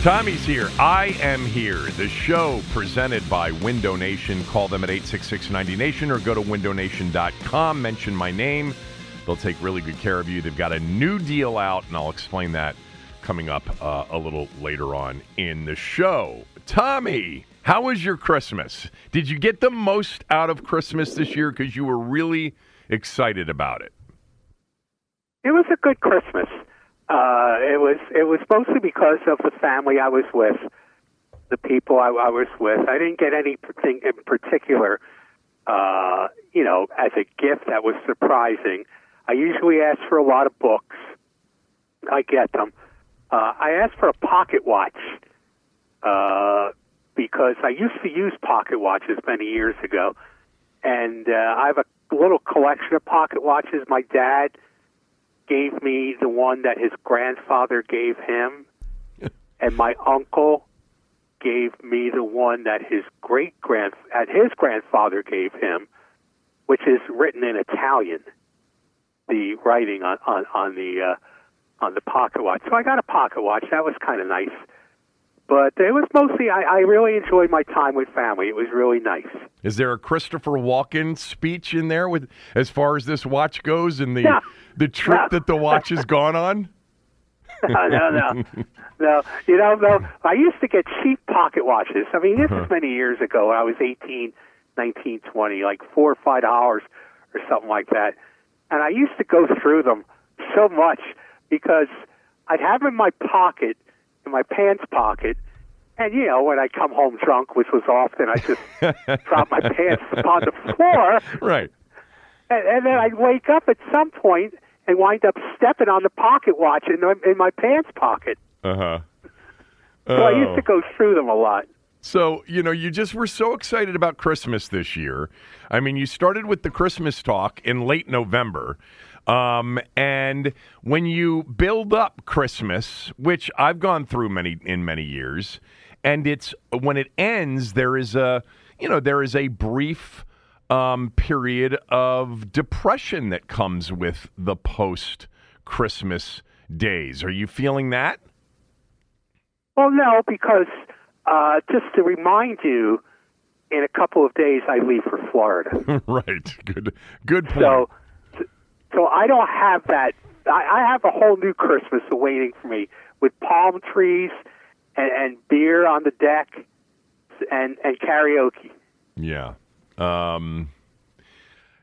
Tommy's here. I am here. The show presented by Window Nation. Call them at 866 90Nation or go to windownation.com. Mention my name. They'll take really good care of you. They've got a new deal out, and I'll explain that coming up uh, a little later on in the show. Tommy, how was your Christmas? Did you get the most out of Christmas this year because you were really excited about it? It was a good Christmas. Uh, it was it was mostly because of the family I was with, the people I, I was with. I didn't get anything in particular, uh, you know, as a gift that was surprising. I usually ask for a lot of books. I get them. Uh, I asked for a pocket watch uh, because I used to use pocket watches many years ago, and uh, I have a little collection of pocket watches. My dad gave me the one that his grandfather gave him, and my uncle gave me the one that his great grand at his grandfather gave him, which is written in Italian. The writing on on, on the uh, on the pocket watch. So I got a pocket watch. That was kind of nice. But it was mostly I, I really enjoyed my time with family. It was really nice. Is there a Christopher Walken speech in there with as far as this watch goes and the Yeah. the trip Yeah. that the watch has gone on? no, no, no, no. You know, no. I used to get cheap pocket watches. I mean, this is uh-huh. many years ago. When I was eighteen, nineteen, twenty, like four or five dollars or something like that. And I used to go through them so much because I'd have them in my pocket, in my pants pocket. And you know, when I come home drunk, which was often, I just drop my pants upon the floor, Right. and, and then I'd wake up at some point and wind up stepping on the pocket watch in, in my pants pocket. Uh huh. So I used to go through them a lot. So, you know, you just were so excited about Christmas this year. I mean, you started with the Christmas talk in late November. Um, and when you build up Christmas, which I've gone through many in many years, and it's when it ends, there is a you know, there is a brief um, period of depression that comes with the post Christmas days. Are you feeling that? Well, no, because uh, just to remind you, in a couple of days I leave for Florida. right. Good. Good point. So, so I don't have that. I, I have a whole new Christmas awaiting for me with palm trees and, and beer on the deck and and karaoke. Yeah. Um,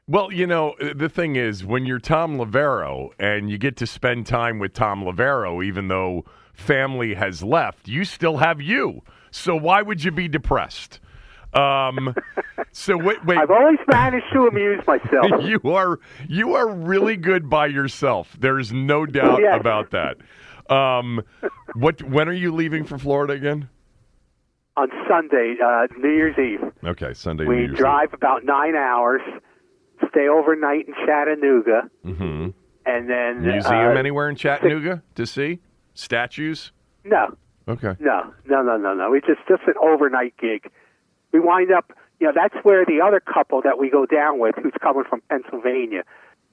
well, you know, the thing is, when you're Thom Loverro and you get to spend time with Thom Loverro, even though family has left, you still have you. So why would you be depressed? Um, so wait, wait. I've always managed to amuse myself. you are you are really good by yourself. There's no doubt Yes. about that. Um, what? When are you leaving for Florida again? On Sunday, uh, New Year's Eve, Okay, Sunday. New we Year's Eve. drive about nine hours, stay overnight in Chattanooga, Mhm. and then Museum uh, anywhere in Chattanooga to see statues? No, Okay. no, no, no, no, no. It's just just an overnight gig. We wind up, you know, that's where the other couple that we go down with, who's coming from Pennsylvania,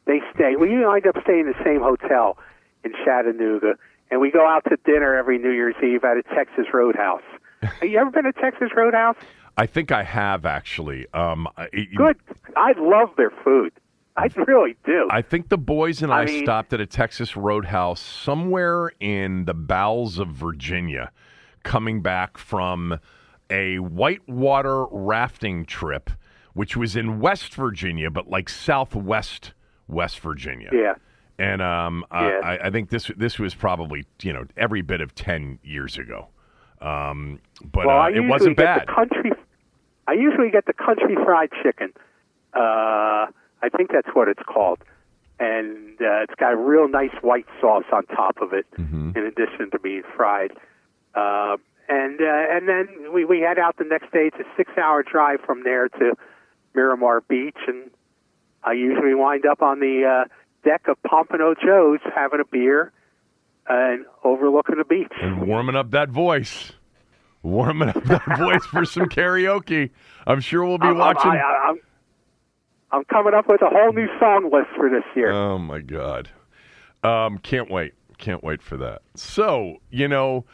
they stay. We wind up staying in the same hotel in Chattanooga, and we go out to dinner every New Year's Eve at a Texas Roadhouse. Have you ever been to Texas Roadhouse? I think I have actually. Um, I- Good. I love their food. I really do. I think the boys and I, I mean- stopped at a Texas Roadhouse somewhere in the bowels of Virginia, coming back from a whitewater rafting trip, which was in West Virginia, but like southwest West Virginia. yeah. And um, Yeah. I, I think this this was probably you know every bit of ten years ago. Um, but Well, uh, it wasn't bad. Country, I usually get the country fried chicken. Uh, I think that's what it's called, and uh, it's got a real nice white sauce on top of it, Mm-hmm. in addition to being fried. Uh, and uh, and then we we head out the next day. It's a six-hour drive from there to Miramar Beach, and I usually wind up on the uh, deck of Pompano Joe's having a beer and overlooking the beach. and warming up that voice. Warming up that voice for some karaoke. I'm sure we'll be I'm- watching. I'm, I, I'm, I'm coming up with a whole new song list for this year. Oh my god. Um, can't wait. Can't wait for that. So, you know,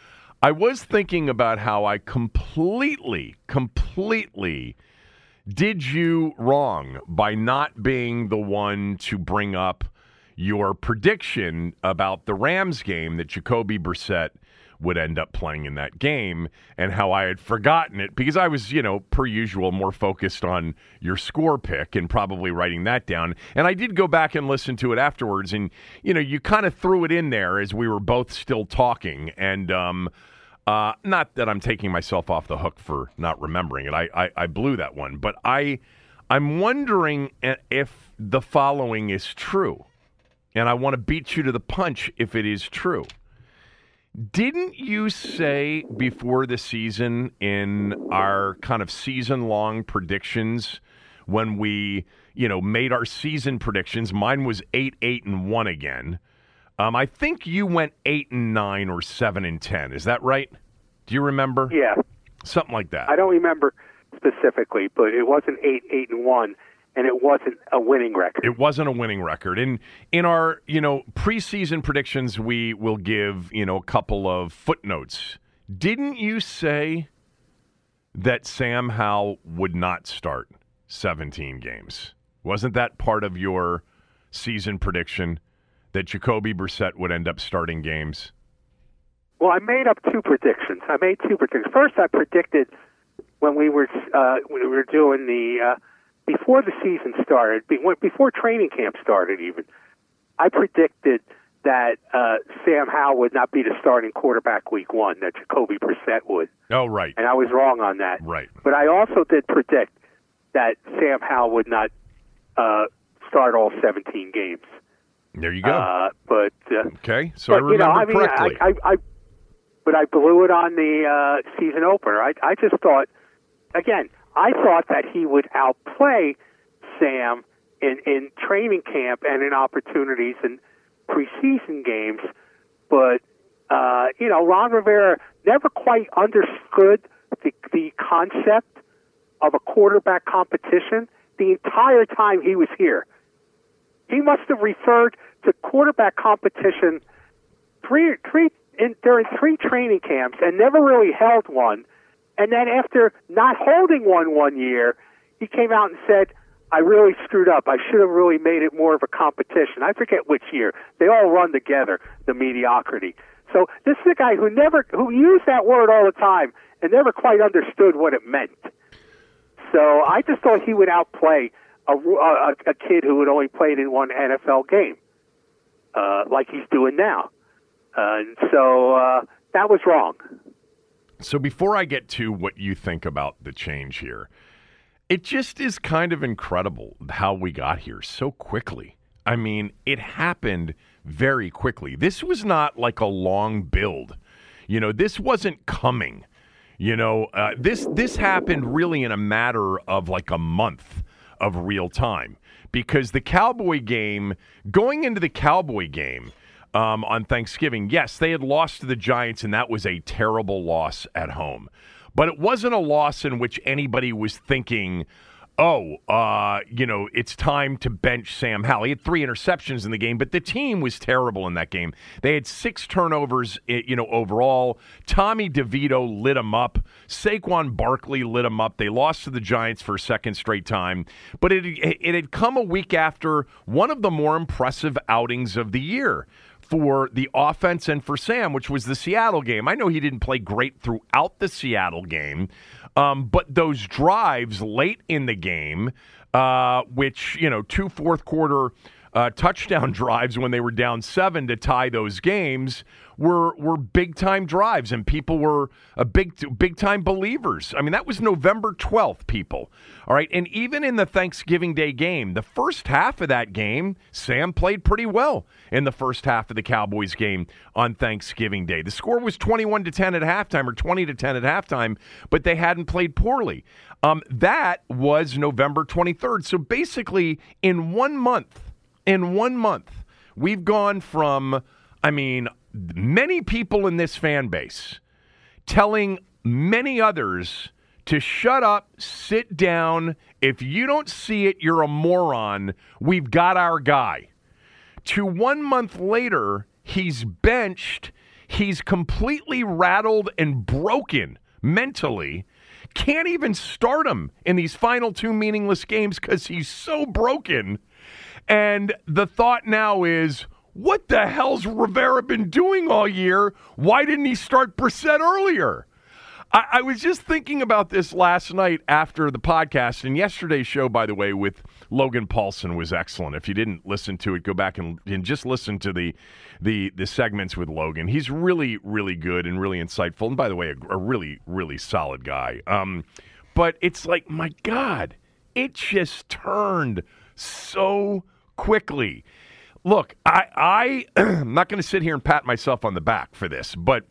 I was thinking about how I completely, completely did you wrong by not being the one to bring up your prediction about the Rams game that Jacoby Brissett would end up playing in that game and how I had forgotten it because I was, you know, per usual, more focused on your score pick and probably writing that down. And I did go back and listen to it afterwards, and, you know, you kind of threw it in there as we were both still talking. And, um, uh, not that I'm taking myself off the hook for not remembering it. I, I, I blew that one, but I, I'm wondering if the following is true, and I want to beat you to the punch if it is true. Didn't you say before the season in our kind of season long predictions when we, you know, made our season predictions? Mine was 8 8 and 1 again. Um, I think you went 8 and 9 or 7 and 10. Is that right? Do you remember? Yeah, Something like that. I don't remember specifically, but it wasn't eight, eight, and one, and it wasn't a winning record. It wasn't a winning record. In in our, you know, preseason predictions we will give, you know, a couple of footnotes. Didn't you say that Sam Howell would not start 17 games? Wasn't that part of your season prediction that Jacoby Brissett would end up starting games? Well, I made up two predictions. I made two predictions. First, I predicted when we were uh, we were doing the uh, before the season started, before training camp started, even. I predicted that uh, Sam Howell would not be the starting quarterback week one. That Jacoby Brissett would, Oh, right. and I was wrong on that. Right. But I also did predict that Sam Howell would not uh, start all 17 games. There you go. Uh, but uh, okay. So I but, you know, remember I mean, correctly. I, I, I, but I blew it on the uh, season opener. I, I just thought, again, I thought that he would outplay Sam in in training camp and in opportunities in preseason games. But uh, you know, Ron Rivera never quite understood the the concept of a quarterback competition the entire time he was here. He must have referred to quarterback competition three three in, during three training camps and never really held one. And then after not holding one one year, he came out and said, "I really screwed up. I should have really made it more of a competition." I forget which year. They all run together, the mediocrity. So this is a guy who never who used that word all the time and never quite understood what it meant. So I just thought he would outplay a, a, a kid who had only played in one NFL game, uh, like he's doing now. Uh, and so uh, that was wrong. So before I get to what you think about the change here, it just is kind of incredible how we got here so quickly. I mean, it happened very quickly. This was not like a long build. You know, this wasn't coming. You know, uh, this this happened really in a matter of like a month of real time because the Cowboy game, going into the Cowboy game um, on Thanksgiving, yes, they had lost to the Giants, and that was a terrible loss at home. But it wasn't a loss in which anybody was thinking, oh, uh, you know, it's time to bench Sam Howell. He had three interceptions in the game, but the team was terrible in that game. They had six turnovers, you know, overall. Tommy DeVito lit them up. Saquon Barkley lit them up. They lost to the Giants for a second straight time, but it it had come a week after one of the more impressive outings of the year for the offense and for Sam, which was the Seattle game. I know he didn't play great throughout the Seattle game, um, but those drives late in the game, uh, which, you know, two fourth quarter uh, touchdown drives when they were down seven to tie those games were were big time drives, and people were a big big time believers. I mean, that was November twelfth, people. All right, and even in the Thanksgiving Day game, the first half of that game, Sam played pretty well in the first half of the Cowboys game on Thanksgiving Day. The score was twenty one to ten at halftime, or twenty to ten at halftime, but they hadn't played poorly. Um, that was November twenty third. So basically, in one month in one month, we've gone from, I mean, many people in this fan base telling many others to shut up, sit down. If you don't see it, you're a moron. We've got our guy. To one month later, he's benched. He's completely rattled and broken mentally. Can't even start him in these final two meaningless games because he's so broken and the thought now is, what the hell's Rivera been doing all year? Why didn't he start Brissett earlier? I, I, was just thinking about this last night after the podcast, and yesterday's show, by the way, with Logan Paulson was excellent. If you didn't listen to it, go back and, and just listen to the, the the segments with Logan. He's really, really good and really insightful. And by the way, a, a really, really solid guy. Um, but it's like, my God, it just turned so quickly. Look, I, I am not going to sit here and pat myself on the back for this, but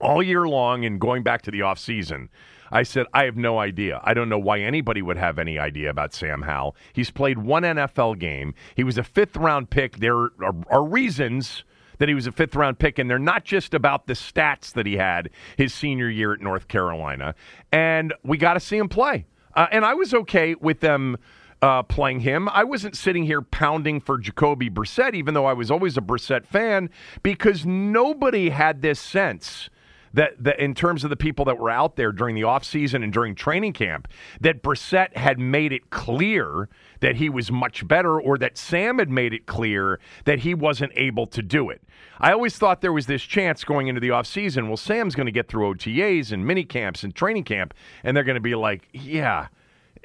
all year long and going back to the off season, I said I have no idea. I don't know why anybody would have any idea about Sam Howell. He's played one NFL game. He was a fifth round pick. There are, are reasons that he was a fifth round pick, and they're not just about the stats that he had his senior year at North Carolina. And we got to see him play. Uh, and I was okay with them uh, playing him. I wasn't sitting here pounding for Jacoby Brissett, even though I was always a Brissett fan, because nobody had this sense that, that in terms of the people that were out there during the offseason and during training camp, that Brissett had made it clear that he was much better or that Sam had made it clear that he wasn't able to do it. I always thought there was this chance going into the offseason, well, Sam's going to get through OTAs and mini camps and training camp, and they're going to be like, yeah,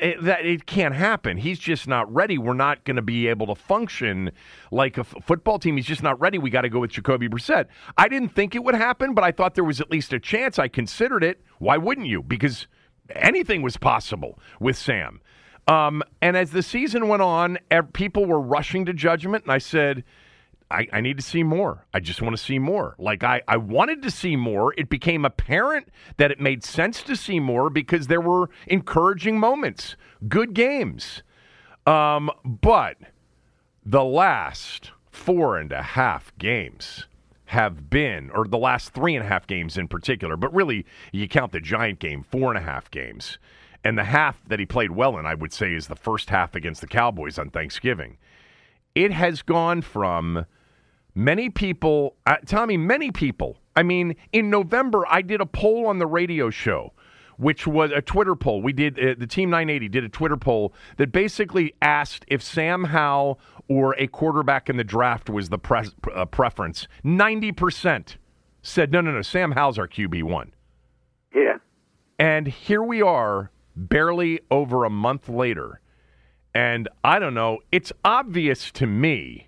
it, that it can't happen. He's just not ready. We're not going to be able to function like a f- football team. He's just not ready. We got to go with Jacoby Brissett. I didn't think it would happen, but I thought there was at least a chance. I considered it. Why wouldn't you? Because anything was possible with Sam. Um, and as the season went on, people were rushing to judgment, and I said I, I need to see more. I just want to see more. Like I, I wanted to see more. It became apparent that it made sense to see more because there were encouraging moments, good games. Um, but the last four and a half games have been, or the last three and a half games in particular, but really you count the Giant game, four and a half games. And the half that he played well in, I would say, is the first half against the Cowboys on Thanksgiving. It has gone from Many people, uh, Tommy, many people. I mean, in November, I did a poll on the radio show, which was a Twitter poll. We did, uh, the Team 980 did a Twitter poll that basically asked if Sam Howell or a quarterback in the draft was the pre- uh, preference. 90% said, no, no, no, Sam Howell's our QB1. Yeah. And here we are, barely over a month later. And I don't know, it's obvious to me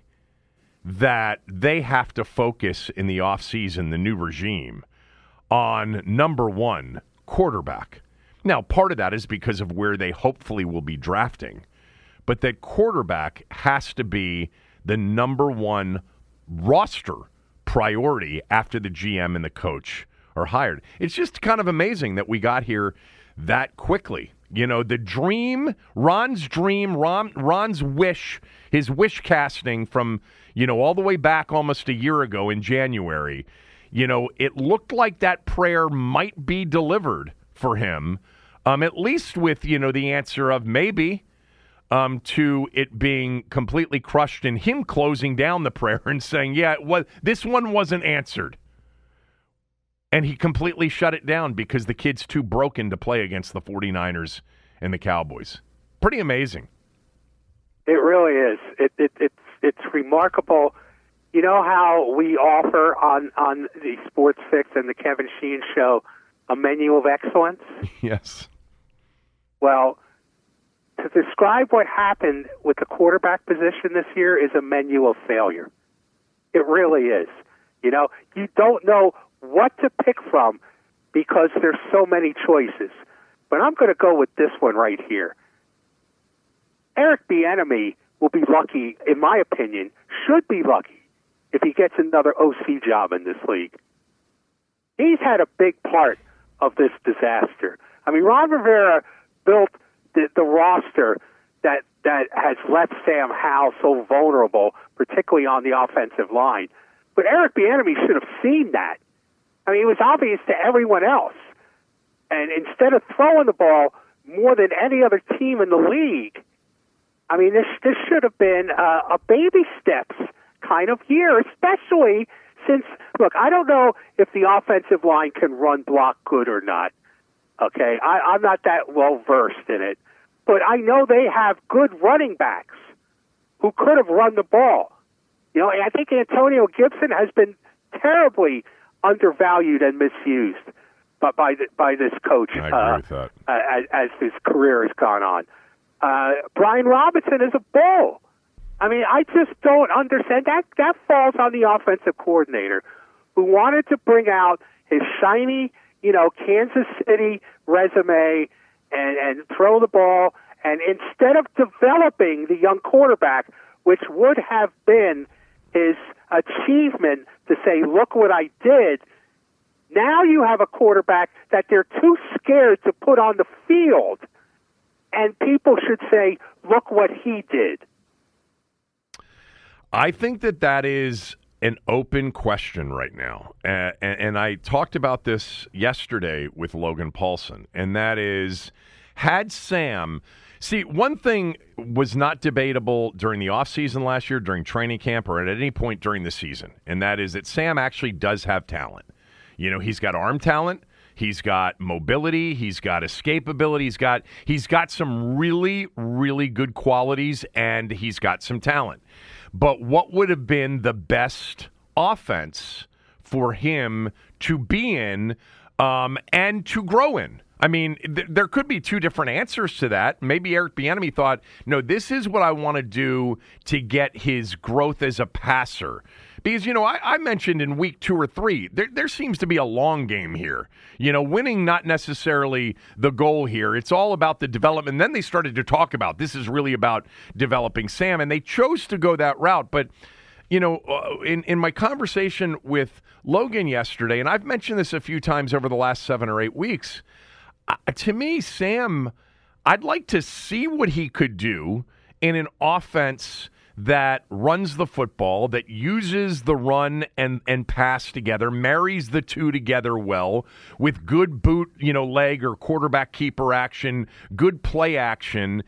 that they have to focus in the offseason, the new regime, on number one, quarterback. Now, part of that is because of where they hopefully will be drafting, but that quarterback has to be the number one roster priority after the GM and the coach are hired. It's just kind of amazing that we got here that quickly. You know, the dream, Ron's dream, Ron, Ron's wish, his wish casting from, you know, all the way back almost a year ago in January, you know, it looked like that prayer might be delivered for him. Um, at least with you know the answer of maybe um, to it being completely crushed and him closing down the prayer and saying, "Yeah, this one wasn't answered," and he completely shut it down because the kid's too broken to play against the 49ers and the Cowboys. Pretty amazing. It really is. It, it, it's it's remarkable. You know how we offer on on the Sports Fix and the Kevin Sheehan Show a menu of excellence. yes. Well, to describe what happened with the quarterback position this year is a menu of failure. It really is. You know, you don't know what to pick from because there's so many choices. But I'm going to go with this one right here. Eric Bieniemy will be lucky, in my opinion, should be lucky if he gets another OC job in this league. He's had a big part of this disaster. I mean, Ron Rivera built the, the roster that that has left Sam Howell so vulnerable, particularly on the offensive line. But Eric Bieniemy should have seen that. I mean, it was obvious to everyone else. And instead of throwing the ball more than any other team in the league, I mean, this this should have been uh, a baby steps kind of year, especially since look, I don't know if the offensive line can run block good or not. Okay, I, I'm not that well versed in it, but I know they have good running backs who could have run the ball. You know, I think Antonio Gibson has been terribly undervalued and misused, by the, by this coach uh, as, as his career has gone on. Uh, Brian Robinson is a bull. I mean, I just don't understand that. That falls on the offensive coordinator who wanted to bring out his shiny, you know, Kansas City resume and and throw the ball. And instead of developing the young quarterback, which would have been his achievement to say, "Look what I did." Now you have a quarterback that they're too scared to put on the field, and people should say, "Look what he did." I think that that is an open question right now. And, and I talked about this yesterday with Logan Paulson, and that is had Sam. See, one thing was not debatable during the offseason last year, during training camp, or at any point during the season, and that is that Sam actually does have talent. You know, he's got arm talent. He's got mobility. He's got escapability. He's got he's got some really really good qualities, and he's got some talent. But what would have been the best offense for him to be in um, and to grow in? I mean, th- there could be two different answers to that. Maybe Eric Bieniemy thought, no, this is what I want to do to get his growth as a passer. Because, you know, I, I mentioned in week two or three, there, there seems to be a long game here. You know, winning not necessarily the goal here. It's all about the development. And then they started to talk about this is really about developing Sam, and they chose to go that route. But, you know, uh, in, in my conversation with Logan yesterday, and I've mentioned this a few times over the last seven or eight weeks, to me, Sam, I'd like to see what he could do in an offense that runs the football, that uses the run and, and pass together, marries the two together well with good boot, you know, leg or quarterback keeper action, good play action.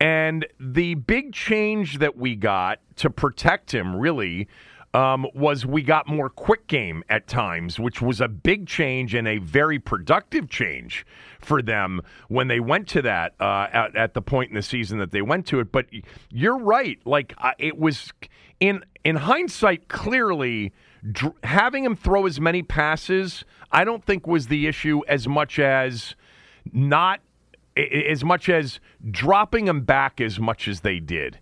And the big change that we got to protect him, really, um, was we got more quick game at times, which was a big change and a very productive change for them when they went to that uh, at, at, the point in the season that they went to it. But you're right; like uh, it was in in hindsight, clearly dr- having him throw as many passes, I don't think was the issue as much as not as much as dropping him back as much as they did.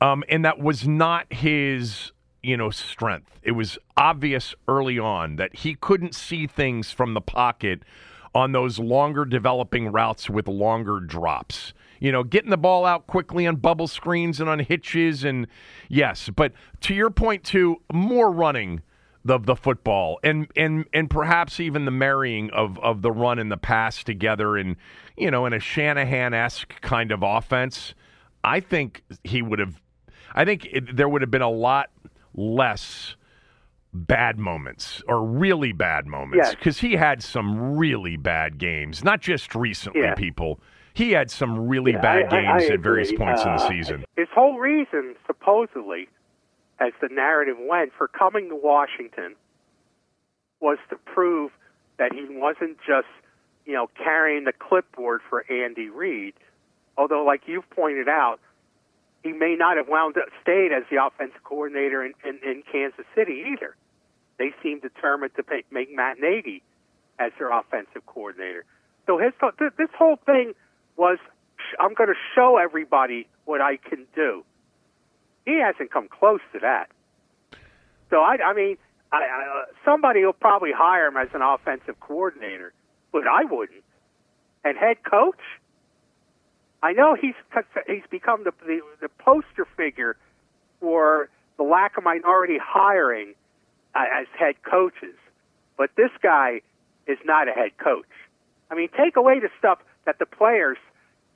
Um, and that was not his you know, strength. It was obvious early on that he couldn't see things from the pocket on those longer developing routes with longer drops. You know, getting the ball out quickly on bubble screens and on hitches and yes, but to your point too, more running of the football and and and perhaps even the marrying of of the run and the pass together in you know in a Shanahan esque kind of offense. I think he would have. I think it, there would have been a lot less bad moments or really bad moments Yes. because he had some really bad games, not just recently, Yeah. people. He had some really Yeah, bad I- I- games I at various points in the Uh, season. His whole reason, supposedly, as the narrative went, for coming to Washington was to prove that he wasn't just, you know, carrying the clipboard for Andy Reid. Although, like you've pointed out, he may not have wound up stayed as the offensive coordinator in, in, in Kansas City either. They seemed determined to pay, make Matt Nagy as their offensive coordinator. So his th- this whole thing was, sh- I'm going to show everybody what I can do. He hasn't come close to that. So I, I mean, I, I, uh, somebody will probably hire him as an offensive coordinator, but I wouldn't. And head coach, I know he's he's become the the, the poster figure for the lack of minority hiring uh, as head coaches, but this guy is not a head coach. I mean, take away the stuff that the players,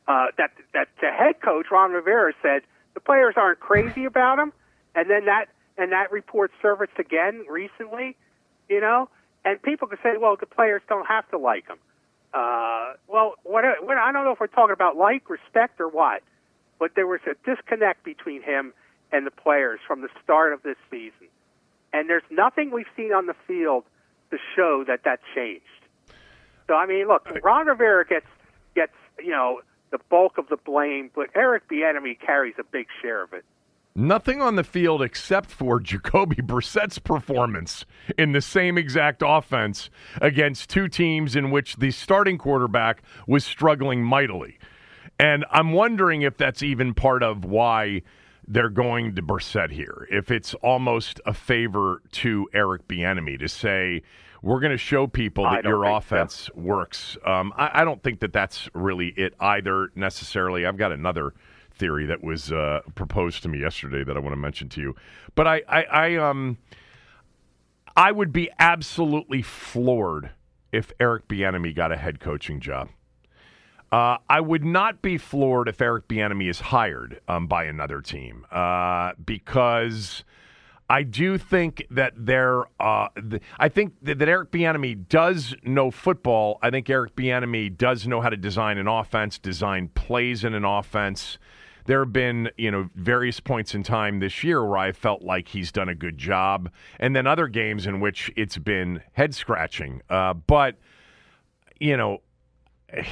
uh, that that the head coach Ron Rivera said the players aren't crazy about him, and then that and that report surfaced again recently, you know, and people could say, well, the players don't have to like him. Uh, well, what, what I don't know if we're talking about like, respect, or what, but there was a disconnect between him and the players from the start of this season, and there's nothing we've seen on the field to show that that changed. So I mean, look, Ron Rivera gets gets you know the bulk of the blame, but Eric Bieniemy carries a big share of it. Nothing on the field except for Jacoby Brissett's performance in the same exact offense against two teams in which the starting quarterback was struggling mightily. And I'm wondering if that's even part of why they're going to Brissett here. If it's almost a favor to Eric Bieniemy to say, we're going to show people that your think so. offense works. Um, I, I don't think that that's really it either necessarily. I've got another theory that was uh, proposed to me yesterday that I want to mention to you. But I, I, I, um, I would be absolutely floored if Eric Bieniemy got a head coaching job. Uh, I would not be floored if Eric Bieniemy is hired um, by another team uh, because I do think that there. Uh, th- I think that, that Eric Bieniemy does know football. I think Eric Bieniemy does know how to design an offense, design plays in an offense. There have been, you know, various points in time this year where I felt like he's done a good job, and then other games in which it's been head scratching. Uh, but, you know.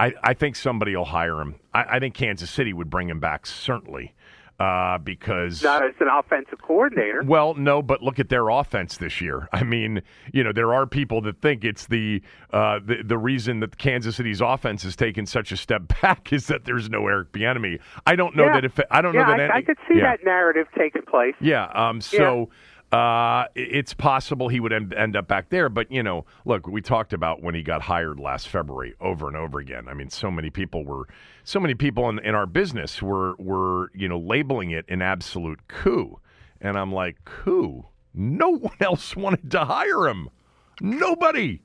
I, I think somebody will hire him. I, I think Kansas City would bring him back, certainly, uh, because. Not as an offensive coordinator. Well, no, but look at their offense this year. I mean, you know, there are people that think it's the uh, the, the reason that Kansas City's offense has taken such a step back is that there's no Eric Bieniemy. I don't know Yeah. that if I don't yeah, know that I, any, I could see yeah. that narrative taking place. Yeah. Um, so uh, it's possible he would end, end up back there. But, you know, look, we talked about when he got hired last February over and over again. I mean, so many people were, so many people in, in our business were, were, you know, labeling it an absolute coup. And I'm like, coup? No one else wanted to hire him. Nobody.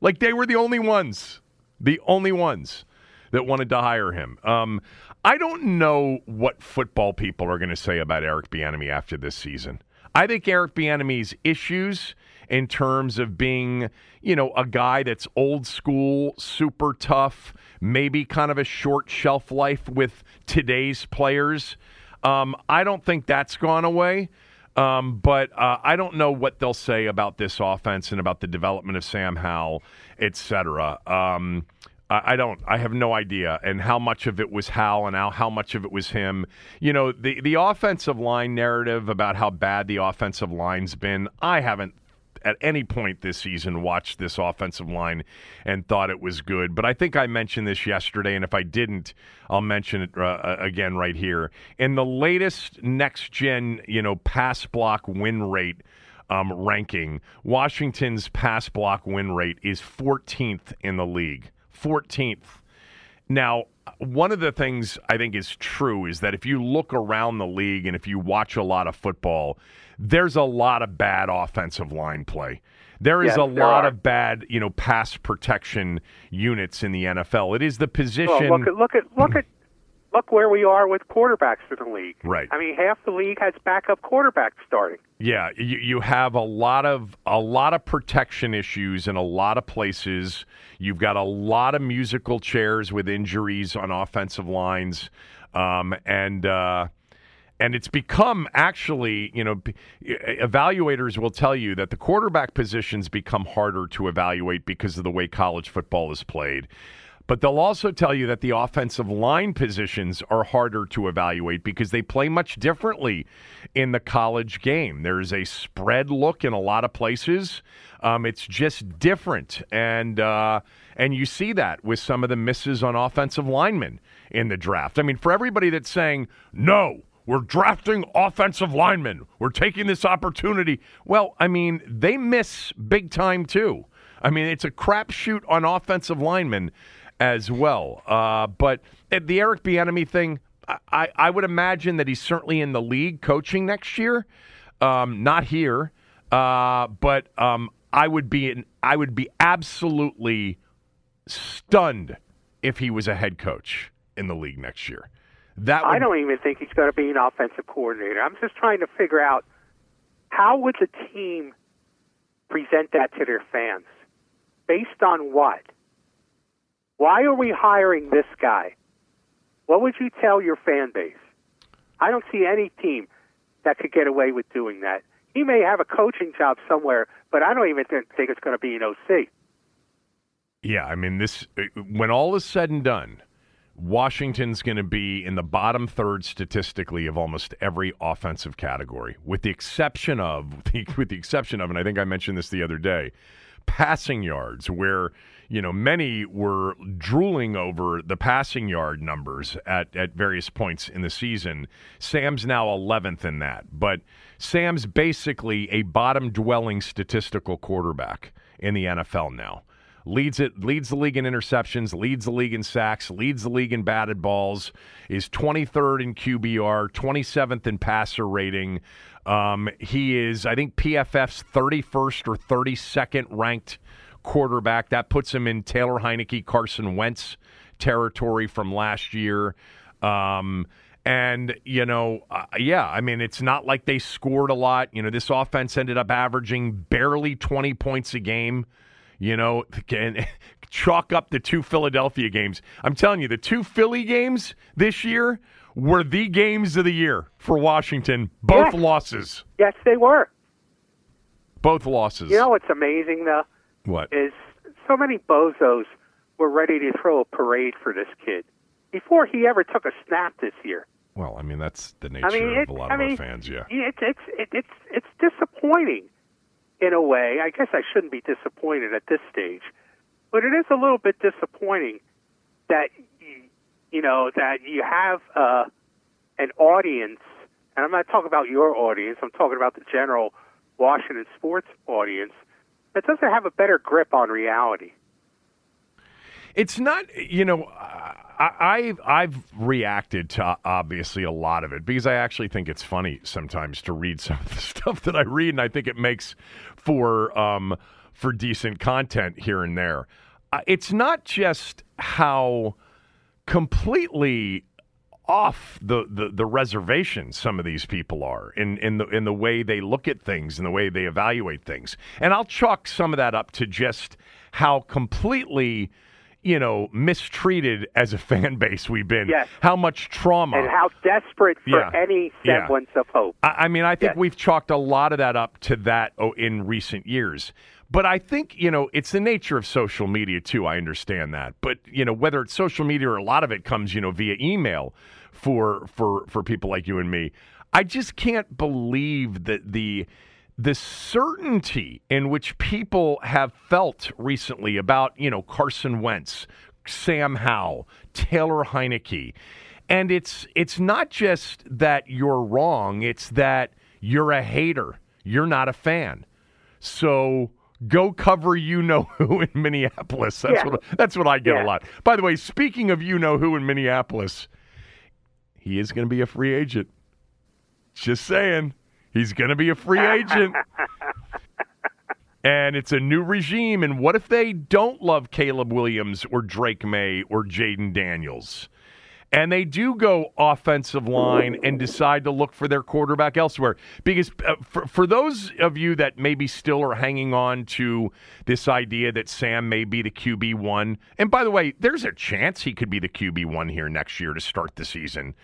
Like they were the only ones, the only ones that wanted to hire him. Um, I don't know what football people are going to say about Eric Bieniemy after this season. I think Eric Bieniemy's issues in terms of being, you know, a guy that's old school, super tough, maybe kind of a short shelf life with today's players. Um, I don't think that's gone away. Um, but uh, I don't know what they'll say about this offense and about the development of Sam Howell, et cetera. Um, I don't. I have no idea, and how much of it was Hal, and how, how much of it was him. You know, the the offensive line narrative about how bad the offensive line's been. I haven't at any point this season watched this offensive line and thought it was good. But I think I mentioned this yesterday, and if I didn't, I'll mention it uh, again right here. In the latest next gen, you know, pass block win rate um, ranking, Washington's pass block win rate is 14th in the league. 14th. Now, one of the things I think is true is that if you look around the league and if you watch a lot of football, there's a lot of bad offensive line play. There is Yes, a lot of bad, you know, pass protection units in the NFL. It is the position. Well, look at look at look at look where we are with quarterbacks in the league. Right. I mean, half the league has backup quarterbacks starting. Yeah, you, you have a lot of a lot of protection issues in a lot of places. You've got a lot of musical chairs with injuries on offensive lines, um, and uh, and it's become actually, you know, evaluators will tell you that the quarterback positions become harder to evaluate because of the way college football is played. But they'll also tell you that the offensive line positions are harder to evaluate because they play much differently in the college game. There's a spread look in a lot of places. Um, it's just different, and uh, and you see that with some of the misses on offensive linemen in the draft. I mean, for everybody that's saying no, we're drafting offensive linemen, we're taking this opportunity. Well, I mean, they miss big time too. I mean, it's a crapshoot on offensive linemen as well. Uh, but the Eric Bieniemy thing, I, I would imagine that he's certainly in the league coaching next year. Um, not here, uh, but um, I would be in, I would be absolutely stunned if he was a head coach in the league next year. That would, I don't even think he's going to be an offensive coordinator. I'm just trying to figure out how would the team present that to their fans based on what? Why are we hiring this guy? What would you tell your fan base? I don't see any team that could get away with doing that. He may have a coaching job somewhere, but I don't even think it's going to be an OC. Yeah, I mean this uh, when all is said and done, Washington's going to be in the bottom third statistically of almost every offensive category, with the exception of with the exception of, and I think I mentioned this the other day, passing yards, where you know many were drooling over the passing yard numbers at at various points in the season. Sam's now 11th in that, but Sam's basically a bottom dwelling statistical quarterback in the NFL now leads it leads the league in interceptions, leads the league in sacks, leads the league in batted balls, is 23rd in QBR, 27th in passer rating. Um, he is, I think, PFF's 31st or 32nd ranked quarterback. That puts him in Taylor Heinicke, Carson Wentz territory from last year. Um, and, you know, uh, yeah, I mean, it's not like they scored a lot. You know, this offense ended up averaging barely 20 points a game. You know, can chalk up the two Philadelphia games. I'm telling you, the two Philly games this year were the games of the year for Washington. Both yes. losses. Yes, they were. Both losses. You know what's amazing though? What? Is so many bozos were ready to throw a parade for this kid before he ever took a snap this year. Well, I mean that's the nature I mean, of it, a lot I of mean, our fans. Yeah, it's it's it, it's it's disappointing in a way. I guess I shouldn't be disappointed at this stage, but it is a little bit disappointing that you know that you have uh, an audience, and I'm not talking about your audience. I'm talking about the general Washington sports audience that doesn't have a better grip on reality. It's not, you know, I, I've I've reacted to obviously a lot of it because I actually think it's funny sometimes to read some of the stuff that I read, and I think it makes for um, for decent content here and there. Uh, it's not just how completely off the, the, the reservation some of these people are in, in the in the way they look at things and the way they evaluate things. And I'll chalk some of that up to just how completely you know, mistreated as a fan base we've been. Yes. How much trauma. And how desperate for Yeah. any Yeah. semblance of hope. I, I mean, I think Yes. we've chalked a lot of that up to that oh, in recent years. But I think, you know, it's the nature of social media, too. I understand that. But, you know, whether it's social media or a lot of it comes, you know, via email for for for people like you and me. I just can't believe that the the certainty in which people have felt recently about, you know, Carson Wentz, Sam Howell, Taylor Heinicke. And it's it's not just that you're wrong, it's that you're a hater. You're not a fan. So go cover you know who in Minneapolis. That's Yeah. what that's what I get Yeah. a lot. By the way, speaking of you know who in Minneapolis, he is going to be a free agent. Just saying. He's going to be a free agent. and it's a new regime. And what if they don't love Caleb Williams or Drake Maye or Jayden Daniels? And they do go offensive line and decide to look for their quarterback elsewhere. Because uh, for, for those of you that maybe still are hanging on to this idea that Sam may be the QB1, and by the way, there's a chance he could be the QB1 here next year to start the season,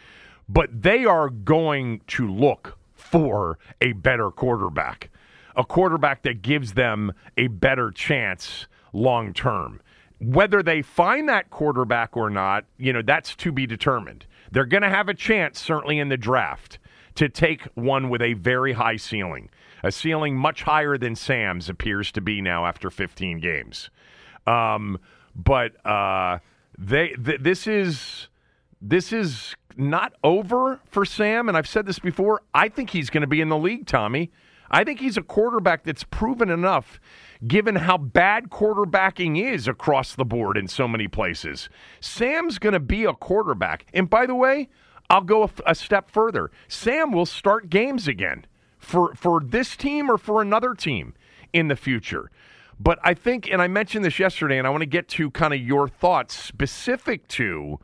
but they are going to look for a better quarterback, a quarterback that gives them a better chance long term. Whether they find that quarterback or not, you know, that's to be determined. They're going to have a chance, certainly in the draft, to take one with a very high ceiling, a ceiling much higher than Sam's appears to be now after 15 games. Um, but uh, they th- this is this is not over for Sam, and I've said this before. I think he's going to be in the league, Tommy. I think he's a quarterback that's proven enough given how bad quarterbacking is across the board in so many places. Sam's going to be a quarterback. And by the way, I'll go a, step further. Sam will start games again for, for this team or for another team in the future. But I think, and I mentioned this yesterday, and I want to get to kind of your thoughts specific to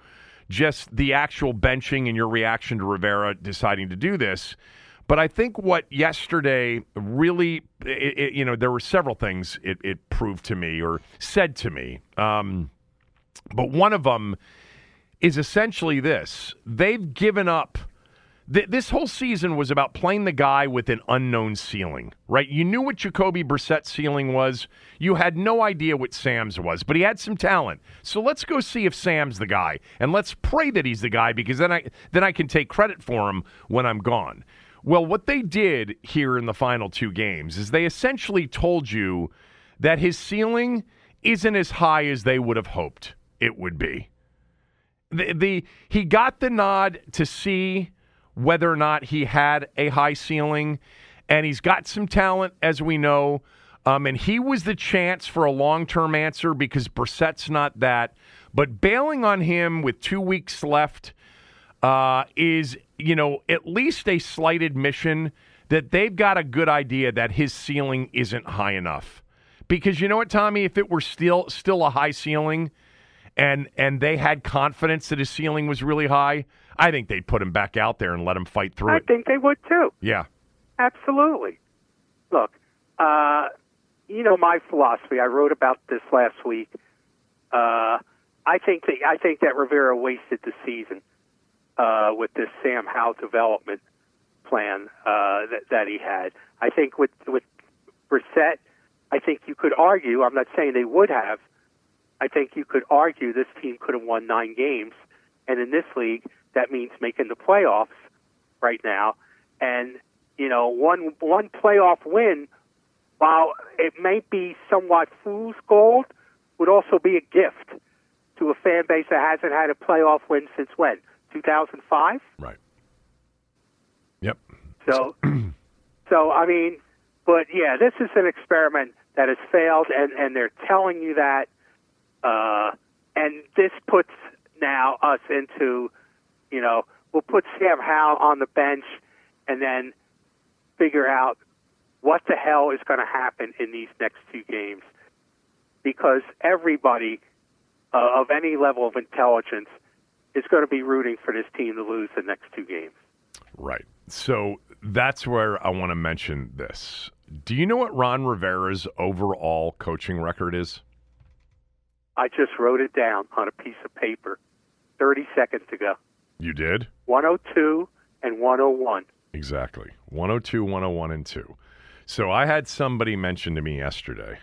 just the actual benching and your reaction to Rivera deciding to do this. But I think what yesterday really, it, it, you know, there were several things it, it, proved to me or said to me. Um, but one of them is essentially this they've given up th- this whole season was about playing the guy with an unknown ceiling, right? You knew what Jacoby Brissett's ceiling was. You had no idea what Sam's was, but he had some talent. So let's go see if Sam's the guy, and let's pray that he's the guy because then I then I can take credit for him when I'm gone. Well, what they did here in the final two games is they essentially told you that his ceiling isn't as high as they would have hoped it would be. The, the he got the nod to see whether or not he had a high ceiling. And he's got some talent, as we know. Um, and he was the chance for a long term answer because Brissett's not that. But bailing on him with two weeks left uh, is, you know, at least a slight admission that they've got a good idea that his ceiling isn't high enough. Because you know what, Tommy, if it were still still a high ceiling and and they had confidence that his ceiling was really high, I think they'd put him back out there and let him fight through I it. I think they would too. Yeah. Absolutely. Look, uh, you know my philosophy. I wrote about this last week. Uh, I think that I think that Rivera wasted the season uh, with this Sam Howell development plan uh, that, that he had. I think with with Brissett, I think you could argue. I'm not saying they would have. I think you could argue this team could have won nine games, and in this league, that means making the playoffs right now. And you know, one one playoff win, while it may be somewhat fool's gold, would also be a gift to a fan base that hasn't had a playoff win since when? 2005. Right. Yep. So, so I mean, but yeah, this is an experiment that has failed, and and they're telling you that, uh, and this puts now us into you know, we'll put Sam Howell on the bench and then figure out what the hell is going to happen in these next two games. Because everybody uh, of any level of intelligence is going to be rooting for this team to lose the next two games. Right. So that's where I want to mention this. Do you know what Ron Rivera's overall coaching record is? I just wrote it down on a piece of paper 30 seconds ago. You did? 102 and 101. Exactly. 102, 101, and 2. So I had somebody mention to me yesterday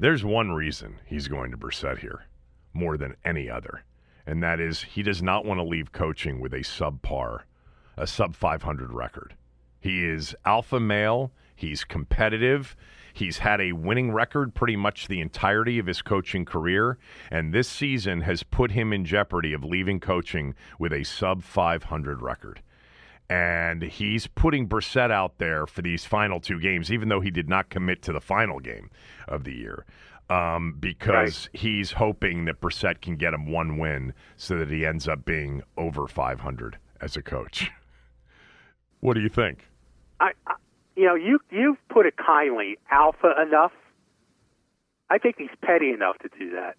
there's one reason he's going to Brissett here more than any other, and that is he does not want to leave coaching with a subpar, a sub 500 record. He is alpha male, he's competitive, He's had a winning record pretty much the entirety of his coaching career, and this season has put him in jeopardy of leaving coaching with a sub 500 record. And he's putting Brissett out there for these final two games, even though he did not commit to the final game of the year, um, because right. he's hoping that Brissett can get him one win so that he ends up being over 500 as a coach. What do you think? I, I you know, you you've put it kindly, alpha enough. I think he's petty enough to do that.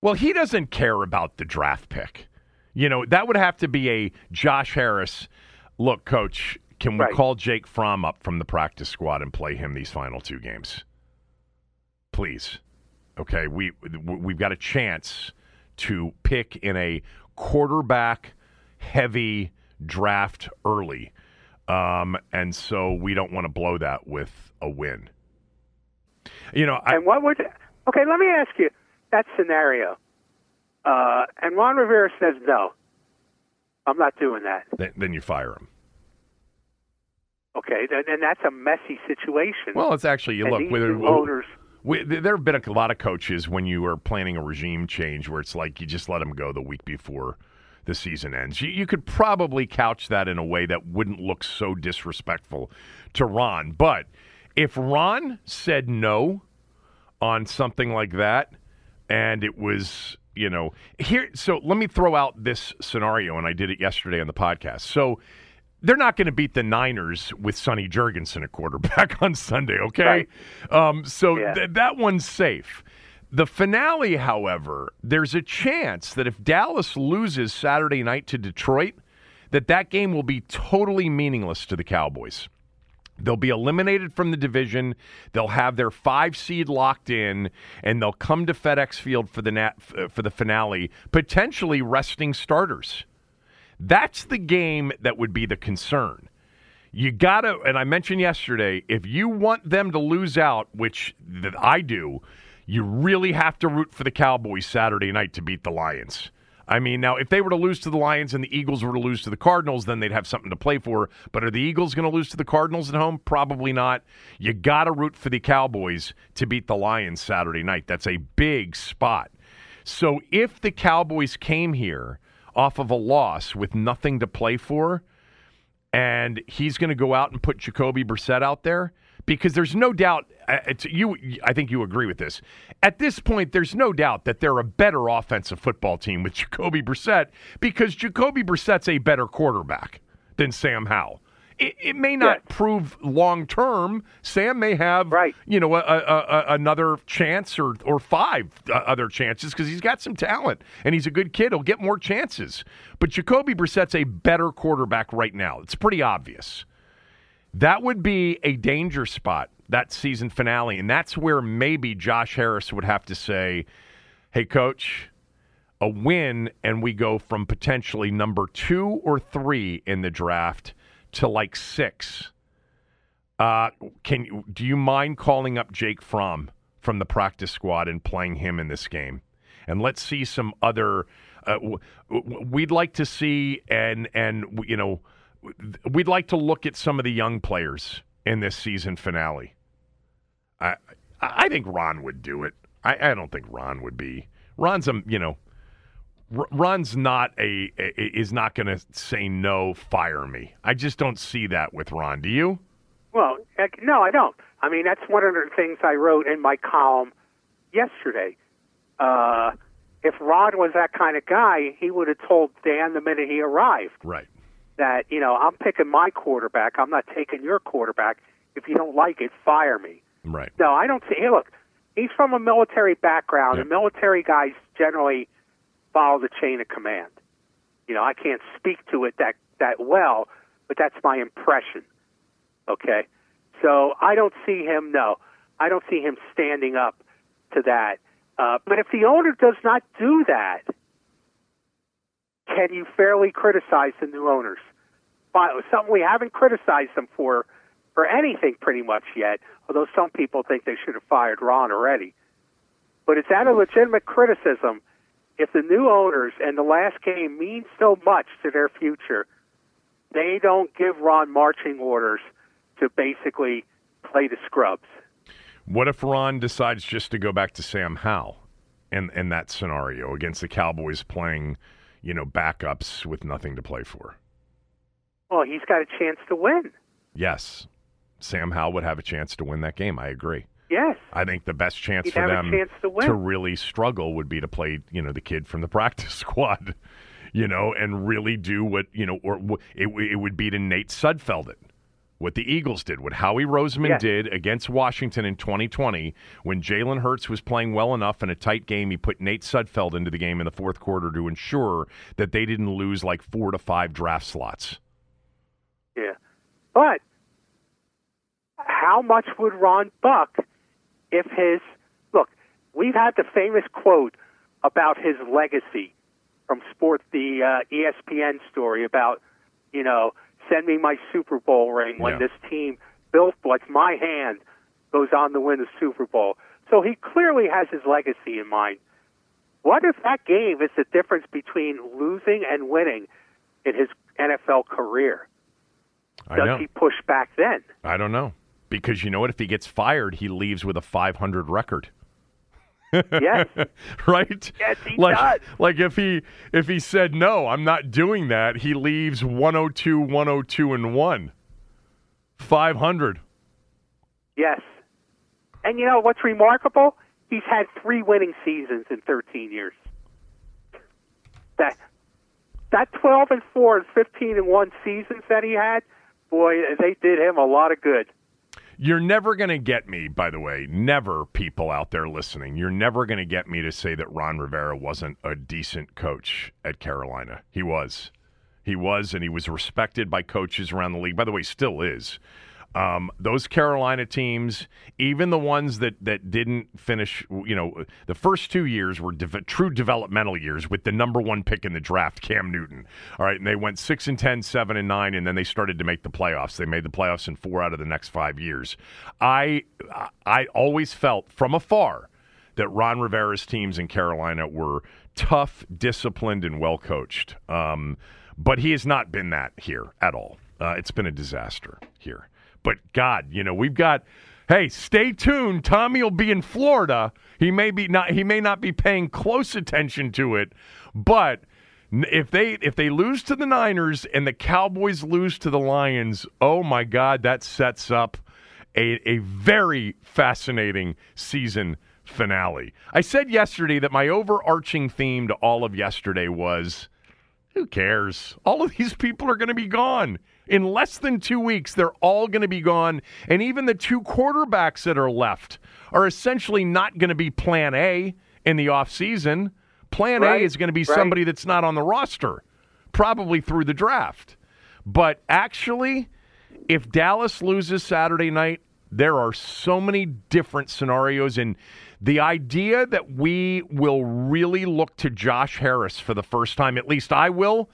Well, he doesn't care about the draft pick. You know, that would have to be a Josh Harris. Look, coach, can we Right. call Jake Fromm up from the practice squad and play him these final two games? Please. Okay, we we've got a chance to pick in a quarterback heavy draft early. Um, and so we don't want to blow that with a win. You know, I, and what would? Okay, let me ask you that scenario. Uh, and Ron Rivera says no. I'm not doing that. th- then you fire him. Okay, and, and that's a messy situation. Well, it's actually you and look these with new owners. We, there have been a lot of coaches when you are planning a regime change where it's like you just let them go the week before the season ends. You, you could probably couch that in a way that wouldn't look so disrespectful to Ron. But if Ron said no on something like that, and it was, you know, here, so let me throw out this scenario, and I did it yesterday on the podcast. So they're not going to beat the Niners with Sonny Jurgensen at quarterback on Sunday, okay? Um, so Yeah. th- that one's safe. The finale, however, there's a chance that if Dallas loses Saturday night to Detroit, that that game will be totally meaningless to the Cowboys. They'll be eliminated from the division. They'll have their five seed locked in, and they'll come to FedEx Field for the nat, for the finale, potentially resting starters. That's the game that would be the concern. You gotta, and I mentioned yesterday, if you want them to lose out, which that I do, you really have to root for the Cowboys Saturday night to beat the Lions. I mean, now if they were to lose to the Lions and the Eagles were to lose to the Cardinals, then they'd have something to play for. But are the Eagles going to lose to the Cardinals at home? Probably not. You got to root for the Cowboys to beat the Lions Saturday night. That's a big spot. So if the Cowboys came here off of a loss with nothing to play for, and he's going to go out and put Jacoby Brissett out there because there's no doubt. uh, you, I think you agree with this. At this point, there's no doubt that they're a better offensive football team with Jacoby Brissett because Jacoby Brissett's a better quarterback than Sam Howell. It, it may not Yeah. prove long term. Sam may have, Right. you know, a, a, a, another chance or or five uh, other chances because he's got some talent and he's a good kid. He'll get more chances. But Jacoby Brissett's a better quarterback right now. It's pretty obvious. That would be a danger spot that season finale, and that's where maybe Josh Harris would have to say, "Hey, coach." A win, and we go from potentially number two or three in the draft to like six. Uh, can you do you mind calling up Jake Fromm from the practice squad and playing him in this game? And let's see some other. Uh, we'd like to see and and you know we'd like to look at some of the young players in this season finale. I I think Ron would do it. I, I don't think Ron would be. Ron's a you know. Ron's not a, is not going to say no, fire me. I just don't see that with Ron. Do you? Well, no, I don't. I mean, that's one of the things I wrote in my column yesterday. Uh, if Ron was that kind of guy, he would have told Dan the minute he arrived Right. that, you know, I'm picking my quarterback. I'm not taking your quarterback. If you don't like it, fire me. Right. No, I don't see. Hey, look, he's from a military background, Yeah. and military guys generally follow the chain of command. You know, I can't speak to it that that well, but that's my impression. Okay, so I don't see him. No, I don't see him standing up to that. Uh, but if the owner does not do that, can you fairly criticize the new owners? Something we haven't criticized them for for anything pretty much yet, although some people think they should have fired Ron already. But is that a legitimate criticism if the new owners and the last game means so much to their future, they don't give Ron marching orders to basically play the scrubs? What if Ron decides just to go back to Sam Howell in in that scenario against the Cowboys playing, you know, backups with nothing to play for? Well, he's got a chance to win. Yes. Sam Howell would have a chance to win that game. I agree. Yes. I think the best chance He'd for them chance to win. really struggle would be to play, you know, the kid from the practice squad, you know, and really do what, you know, or it, it would be to Nate Sudfeld it, what the Eagles did, what Howie Roseman Yeah. did against Washington in 2020 when Jalen Hurts was playing well enough in a tight game. He put Nate Sudfeld into the game in the fourth quarter to ensure that they didn't lose like four to five draft slots. Yeah. But how much would Ron buck if his look, we've had the famous quote about his legacy from sport the uh, ESPN story about, you know, send me my Super Bowl ring when Yeah. this team built like my hand goes on to win the Super Bowl. So he clearly has his legacy in mind. What if that game is the difference between losing and winning in his NFL career? I Does know. he push back then? I don't know. Because you know what? If he gets fired, he leaves with a 500 record. Yes. right? Yes, he like, does. Like if he if he said no, I'm not doing that, he leaves 102, 102 and 1. 500. Yes. And you know what's remarkable? He's had three winning seasons in 13 years. That that 12 and 4 and 15 and 1 seasons that he had, boy, they did him a lot of good. You're never going to get me, by the way, never people out there listening. You're never going to get me to say that Ron Rivera wasn't a decent coach at Carolina. He was. He was, and he was respected by coaches around the league. By the way, still is. Um, those Carolina teams, even the ones that, that didn't finish, you know, the first two years were de- true developmental years with the number one pick in the draft, Cam Newton. All right, and they went 6 and 10, 7 and 9, and then they started to make the playoffs. They made the playoffs in four out of the next five years. I, I always felt from afar that Ron Rivera's teams in Carolina were tough, disciplined, and well coached. Um, but he has not been that here at all. Uh, it's been a disaster here. But God, you know, we've got. Hey, stay tuned. Tommy will be in Florida. He may be not. He may not be paying close attention to it, but if they if they lose to the Niners and the Cowboys lose to the Lions, oh my God, that sets up a, a very fascinating season finale. I said yesterday that my overarching theme to all of yesterday was who cares? All of these people are going to be gone. In less than two weeks, they're all going to be gone. And even the two quarterbacks that are left are essentially not going to be plan A in the offseason. Plan Right, A is going to be right. somebody that's not on the roster, probably through the draft. But actually, if Dallas loses Saturday night, there are so many different scenarios. And the idea that we will really look to Josh Harris for the first time, at least I will,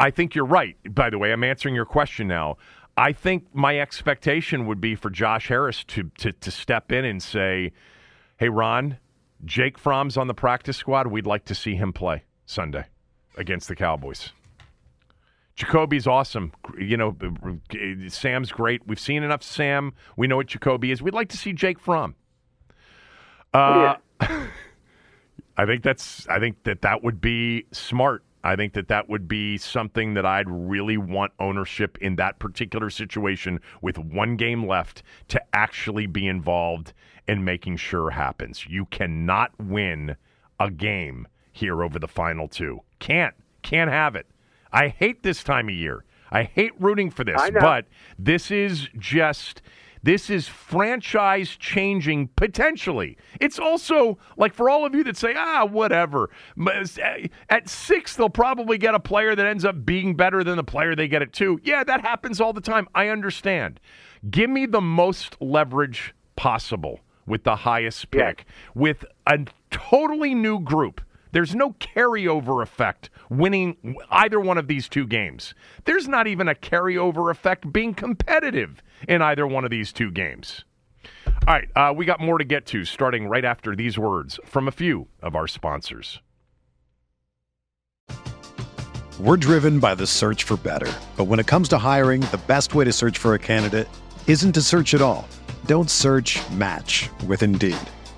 I think you're right. By the way, I'm answering your question now. I think my expectation would be for Josh Harris to, to, to step in and say, hey, Ron, Jake Fromm's on the practice squad. We'd like to see him play Sunday against the Cowboys. Jacoby's awesome. You know, Sam's great. We've seen enough Sam. We know what Jacoby is. We'd like to see Jake Fromm. Uh, I think that's. I think that that would be smart. I think that that would be something that I'd really want ownership in that particular situation with one game left to actually be involved in making sure happens. You cannot win a game here over the final two. Can't. Can't have it. I hate this time of year. I hate rooting for this, but this is just this is franchise changing potentially. It's also like for all of you that say, ah, whatever. At six, they'll probably get a player that ends up being better than the player they get at two. Yeah, that happens all the time. I understand. Give me the most leverage possible with the highest Yeah. pick, with a totally new group. There's no carryover effect winning either one of these two games. There's not even a carryover effect being competitive in either one of these two games. All right, uh, we got more to get to starting right after these words from a few of our sponsors. We're driven by the search for better. But when it comes to hiring, the best way to search for a candidate isn't to search at all. Don't search match with Indeed.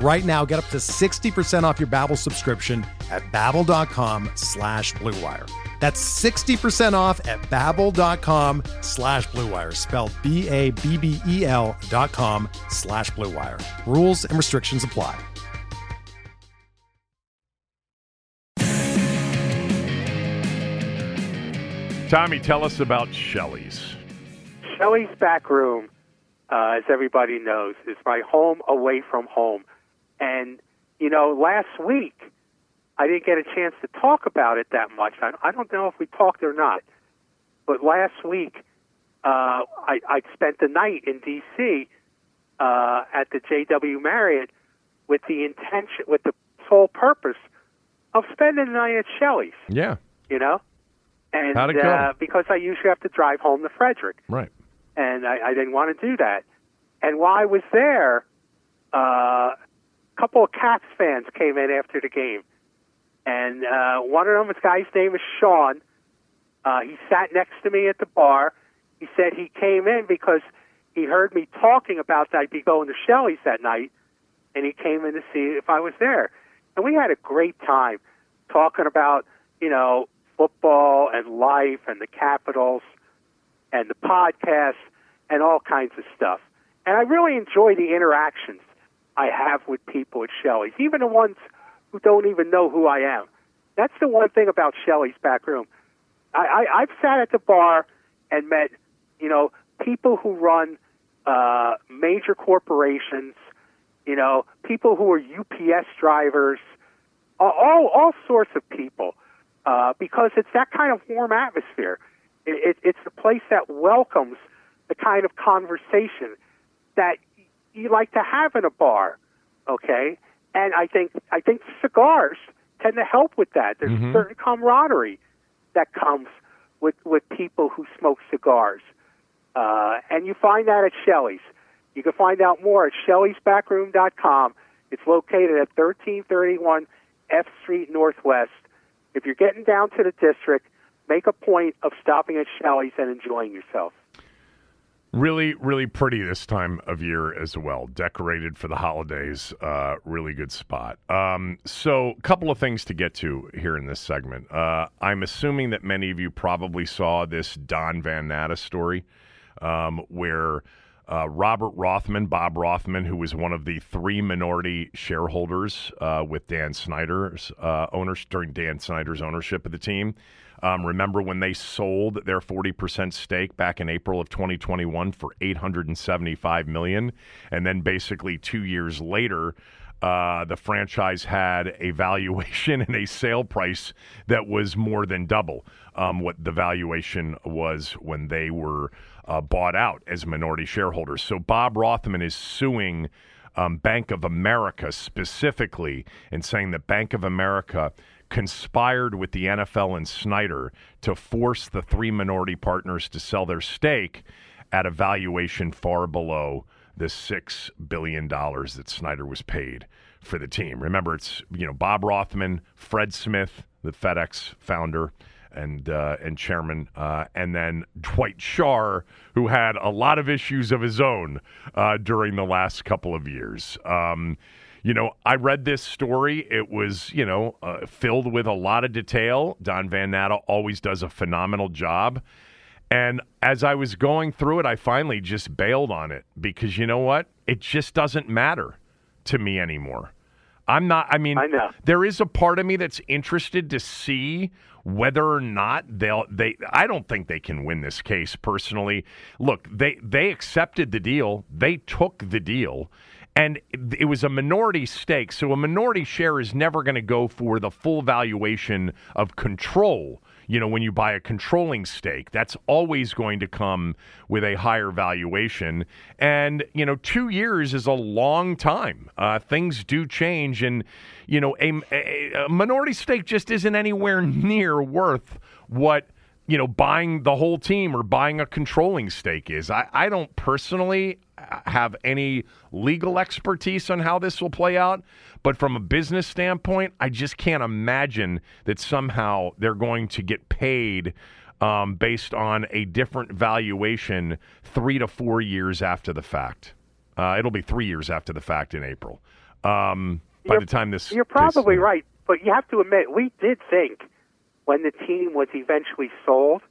Right now, get up to 60% off your Babbel subscription at babbel.com slash bluewire. That's 60% off at babbel.com slash bluewire, spelled B-A-B-B-E-L dot com slash bluewire. Rules and restrictions apply. Tommy, tell us about Shelley's. Shelley's Back Room, uh, as everybody knows, is my home away from home. And, you know, last week, I didn't get a chance to talk about it that much. I, I don't know if we talked or not. But last week, uh, I, I spent the night in D.C. Uh, at the JW Marriott with the intention, with the sole purpose of spending the night at Shelley's. Yeah. You know, and How'd it go? Uh, because I usually have to drive home to Frederick, Right. and I, I didn't want to do that. And while I was there, uh, couple of Caps fans came in after the game, and uh, one of them, this guy's name is Sean. Uh, he sat next to me at the bar. He said he came in because he heard me talking about that I'd be going to Shelley's that night, and he came in to see if I was there. And we had a great time talking about, you know, football and life and the Capitals and the podcast and all kinds of stuff. And I really enjoy the interactions I have with people at Shelley's, even the ones who don't even know who I am. That's the one thing about Shelley's back room. I, I, I've sat at the bar and met, you know, people who run uh, major corporations, you know, people who are UPS drivers, all all, sorts of people, uh, because it's that kind of warm atmosphere. It, it, it's a place that welcomes the kind of conversation that you like to have in a bar, okay? And I think I think cigars tend to help with that. There's a certain camaraderie that comes with with people who smoke cigars, uh, and you find that at Shelley's. You can find out more at Shelley'sBackroom.com. It's located at 1331 F Street Northwest. If you're getting down to the district, make a point of stopping at Shelley's and enjoying yourself. Really, really pretty this time of year as well. Decorated for the holidays. Uh, really good spot. Um, so, a couple of things to get to here in this segment. Uh, I'm assuming that many of you probably saw this Don Van Natta story um, where uh, Robert Rothman, Bob Rothman, who was one of the three minority shareholders uh, with Dan Snyder's uh, owners during Dan Snyder's ownership of the team. Um, remember when they sold their 40% stake back in April of 2021 for 875 million, and then basically two years later, uh, the franchise had a valuation and a sale price that was more than double um, what the valuation was when they were uh, bought out as minority shareholders. So Bob Rothman is suing um, Bank of America specifically and saying that Bank of America conspired with the NFL and Snyder to force the three minority partners to sell their stake at a valuation far below the six billion dollars that Snyder was paid for the team. Remember, it's you know Bob Rothman, Fred Smith, the FedEx founder and uh, and chairman, uh, and then Dwight Schar, who had a lot of issues of his own uh, during the last couple of years. Um, you know, I read this story. It was, you know, uh, filled with a lot of detail. Don Van Natta always does a phenomenal job. And as I was going through it, I finally just bailed on it because you know what? It just doesn't matter to me anymore. I'm not, I mean, I know. there is a part of me that's interested to see whether or not they'll, they, I don't think they can win this case personally. Look, they, they accepted the deal, they took the deal and it was a minority stake. So a minority share is never going to go for the full valuation of control. You know, when you buy a controlling stake, that's always going to come with a higher valuation. And, you know, two years is a long time. Uh, things do change. And, you know, a, a, a minority stake just isn't anywhere near worth what you know, buying the whole team or buying a controlling stake is. I, I don't personally have any legal expertise on how this will play out, but from a business standpoint, I just can't imagine that somehow they're going to get paid um, based on a different valuation three to four years after the fact. Uh, it'll be three years after the fact in April. Um, by You're- the time this, You're probably case- right, but you have to admit we did think when the team was eventually sold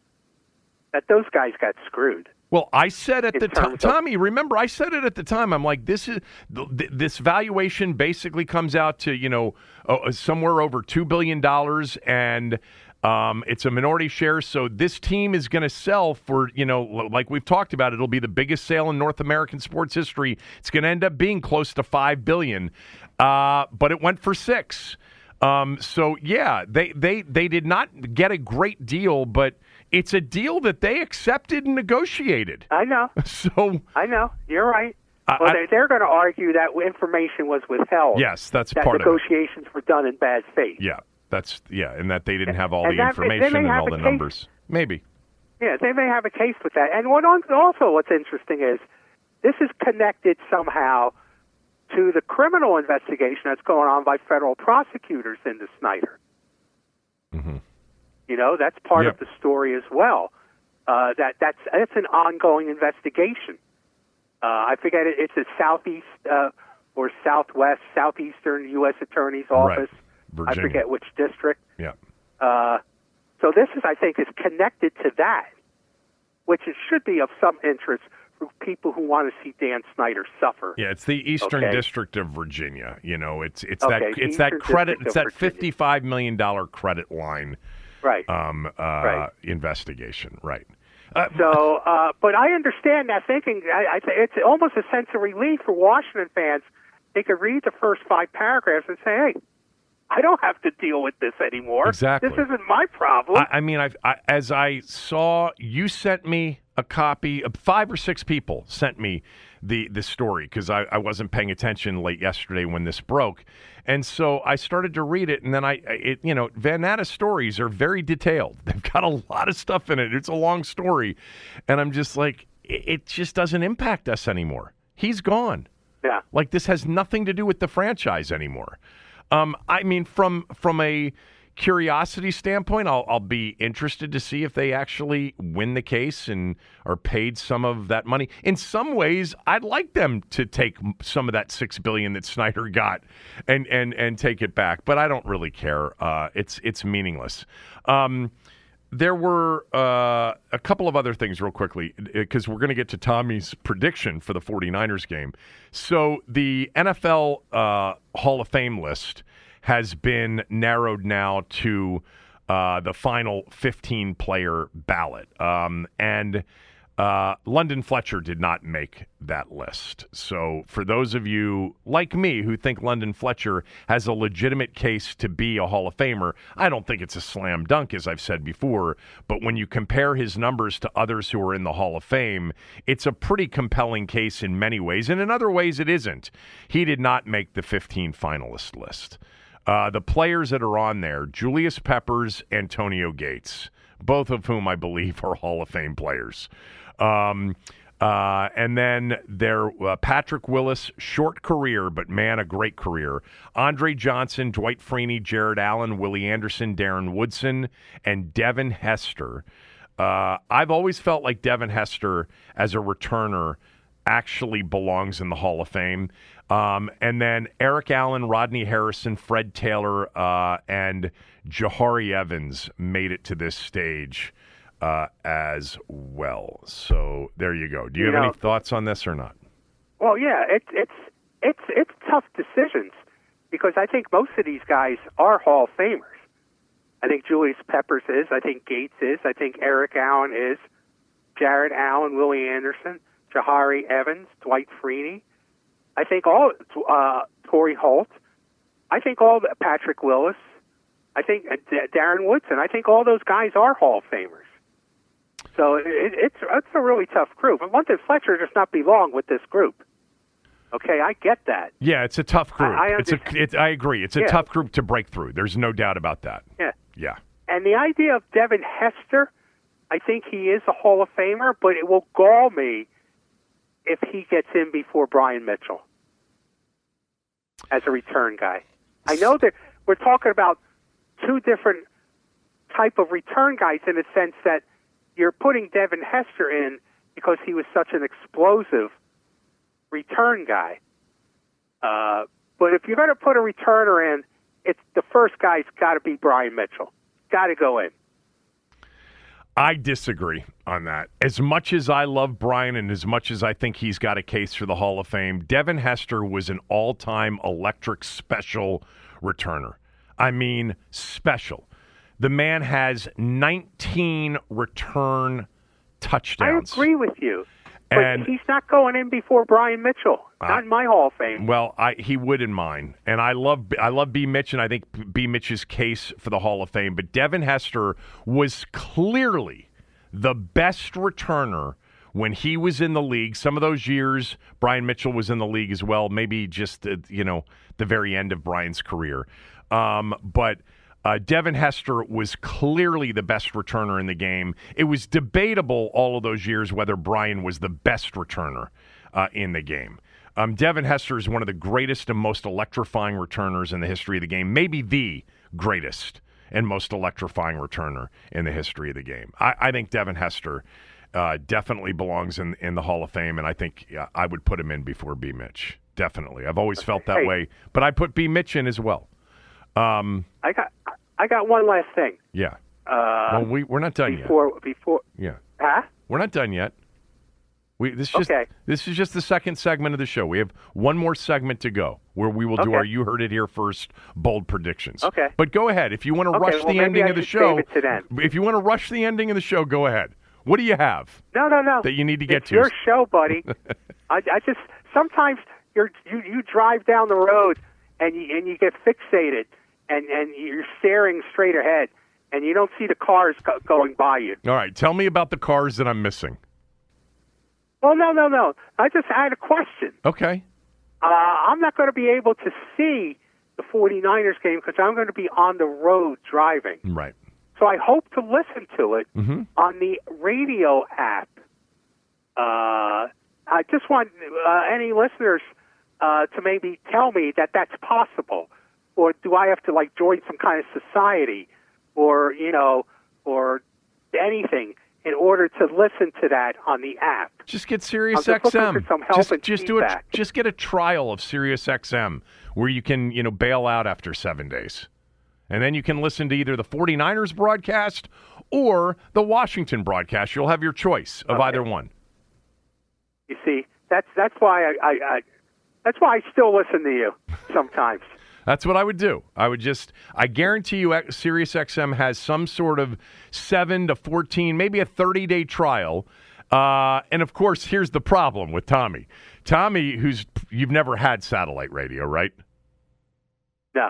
that those guys got screwed. Well, I said at the time, of- Tommy. Remember, I said it at the time. I'm like, this is th- th- this valuation basically comes out to you know uh, somewhere over two billion dollars, and um, it's a minority share. So this team is going to sell for you know, like we've talked about, it'll be the biggest sale in North American sports history. It's going to end up being close to five billion, uh, but it went for six. Um, so yeah, they they they did not get a great deal, but it's a deal that they accepted and negotiated. I know, So I know. You're right. I- well, I- they, they're going to argue that information was withheld. yes, that's that part of it. negotiations were done in bad faith. Yeah, that's yeah, and that they didn't have all And the that information and all the case- numbers. Maybe. Yeah, they may have a case with that. And what on, also what's interesting is this is connected somehow to the criminal investigation that's going on by federal prosecutors into Snyder. You know, that's part Yep. of the story as well. Uh, that that's that's an ongoing investigation. Uh, I forget it, it's a southeast uh, or southwest, southeastern U.S. Attorney's Right. office. I forget which district. Yeah. Uh, so this is, I think, is connected to that, which it should be of some interest people who want to see Dan Snyder suffer. Yeah, it's the Eastern Okay. District of Virginia. You know, it's it's Okay, that it's that credit District it's that fifty five million dollar credit line Right. um, uh, Right. investigation. Right. Uh, So, uh, but I understand that thinking. I, I, it's almost a sense of relief for Washington fans. They could read the first five paragraphs and say, "Hey, I don't have to deal with this anymore. Exactly. This isn't my problem." I, I mean, I've, I, as I saw, you sent me a copy. Of five or six people sent me the the story because I, I wasn't paying attention late yesterday when this broke, and so I started to read it, and then I, it, you know, Van Natta's stories are very detailed. They've got a lot of stuff in it. It's a long story, and I'm just like, it, it just doesn't impact us anymore. He's gone. yeah. Like this has nothing to do with the franchise anymore. Um, I mean, from from a curiosity standpoint, I'll, I'll be interested to see if they actually win the case and are paid some of that money. In some ways, I'd like them to take some of that six billion that Snyder got and and and take it back, but I don't really care. Uh, it's it's meaningless. Um, there were uh, a couple of other things, real quickly, because we're going to get to Tommy's prediction for the 49ers game. So, the NFL uh, Hall of Fame list has been narrowed now to uh, the final 15 player ballot. Um, and uh, London Fletcher did not make that list. So, for those of you like me who think London Fletcher has a legitimate case to be a Hall of Famer, I don't think it's a slam dunk, as I've said before. But when you compare his numbers to others who are in the Hall of Fame, it's a pretty compelling case in many ways. And in other ways, it isn't. He did not make the 15 finalist list. Uh, the players that are on there Julius Peppers, Antonio Gates, both of whom I believe are Hall of Fame players. Um, Uh, and then there, uh, Patrick Willis, short career, but man, a great career. Andre Johnson, Dwight Freeney, Jared Allen, Willie Anderson, Darren Woodson, and Devin Hester. Uh, I've always felt like Devin Hester, as a returner, actually belongs in the Hall of Fame. Um, and then Eric Allen, Rodney Harrison, Fred Taylor, uh, and Jahri Evans made it to this stage uh, as well. So there you go. Do you, You have know- any thoughts on this or not? Well, yeah, it's it's it's it's tough decisions because I think most of these guys are Hall of Famers. I think Julius Peppers is. I think Gates is. I think Eric Allen is. Jared Allen, Willie Anderson, Jahri Evans, Dwight Freeney. I think all uh, Torry Holt. I think all the, Patrick Willis. I think uh, Darren Woodson. I think all those guys are Hall of Famers. So it, it's it's a really tough group. And London Fletcher does not belong with this group. Okay, I get that. Yeah, it's a tough group. I it's a, it, I agree. It's a Yeah. tough group to break through. There's no doubt about that. Yeah. Yeah. And the idea of Devin Hester, I think he is a Hall of Famer, but it will gall me if he gets in before Brian Mitchell as a return guy. I know that we're talking about two different type of return guys in a sense that you're putting Devin Hester in because he was such an explosive return guy. Uh, but if you're going to put a returner in, it's the first guy's got to be Brian Mitchell. Got to go in. I disagree on that. As much as I love Brian and as much as I think he's got a case for the Hall of Fame, Devin Hester was an all time electric special returner. I mean, special. The man has 19 return touchdowns. I agree with you. But And- he's not going in before Brian Mitchell. Not in my Hall of Fame. Well, I, he would in mine, and I love I love B Mitch, and I think B Mitch's case for the Hall of Fame. But Devin Hester was clearly the best returner when he was in the league. Some of those years, Brian Mitchell was in the league as well. Maybe just uh, you know the very end of Brian's career, um, but. Uh, Devin Hester was clearly the best returner in the game. It was debatable all of those years whether Brian was the best returner uh, in the game. Um, Devin Hester is one of the greatest and most electrifying returners in the history of the game, maybe the greatest and most electrifying returner in the history of the game. I, I think Devin Hester uh, definitely belongs in, in the Hall of Fame, and I think uh, I would put him in before B. Mitch. Definitely. I've always felt that way, but I put B. Mitch in as well. Um, I got I got one last thing. yeah. Uh, well, we, we're not done yet. before before Yeah. huh? We're not done yet. We this is just Okay. this is just the second segment of the show. We have one more segment to go where we will do Okay. our you heard it here first bold predictions. Okay. But go ahead. If you want to Okay, rush well, the ending I of the show, save it to then. if you want to rush the ending of the show, go ahead. What do you have No, no, no. that you need to get it's to? your show, buddy. I, I just sometimes you're you you drive down the road and you and you get fixated and and you're staring straight ahead and you don't see the cars go, going by you. All right, tell me about the cars that I'm missing. Well, no, no, no. I just had a question. Okay. Uh, I'm not going to be able to see the 49ers game because I'm going to be on the road driving. Right. So I hope to listen to it Mm-hmm. on the radio app. Uh, I just want uh, any listeners uh, to maybe tell me that that's possible, or do I have to like join some kind of society, or you know, or anything in order to listen to that on the app? Just get Sirius I'm just XM. some help just and just do it. Just get a trial of Sirius XM where you can, you know, bail out after 7 days. And then you can listen to either the 49ers broadcast or the Washington broadcast. You'll have your choice of Okay. either one. You see, that's that's why I, I, I that's why I still listen to you sometimes. That's what I would do. I would just, I guarantee you, X- Sirius XM has some sort of 7 to 14, maybe a 30 day trial. Uh, and of course, here's the problem with Tommy. Tommy, who's, you've never had satellite radio, right? No.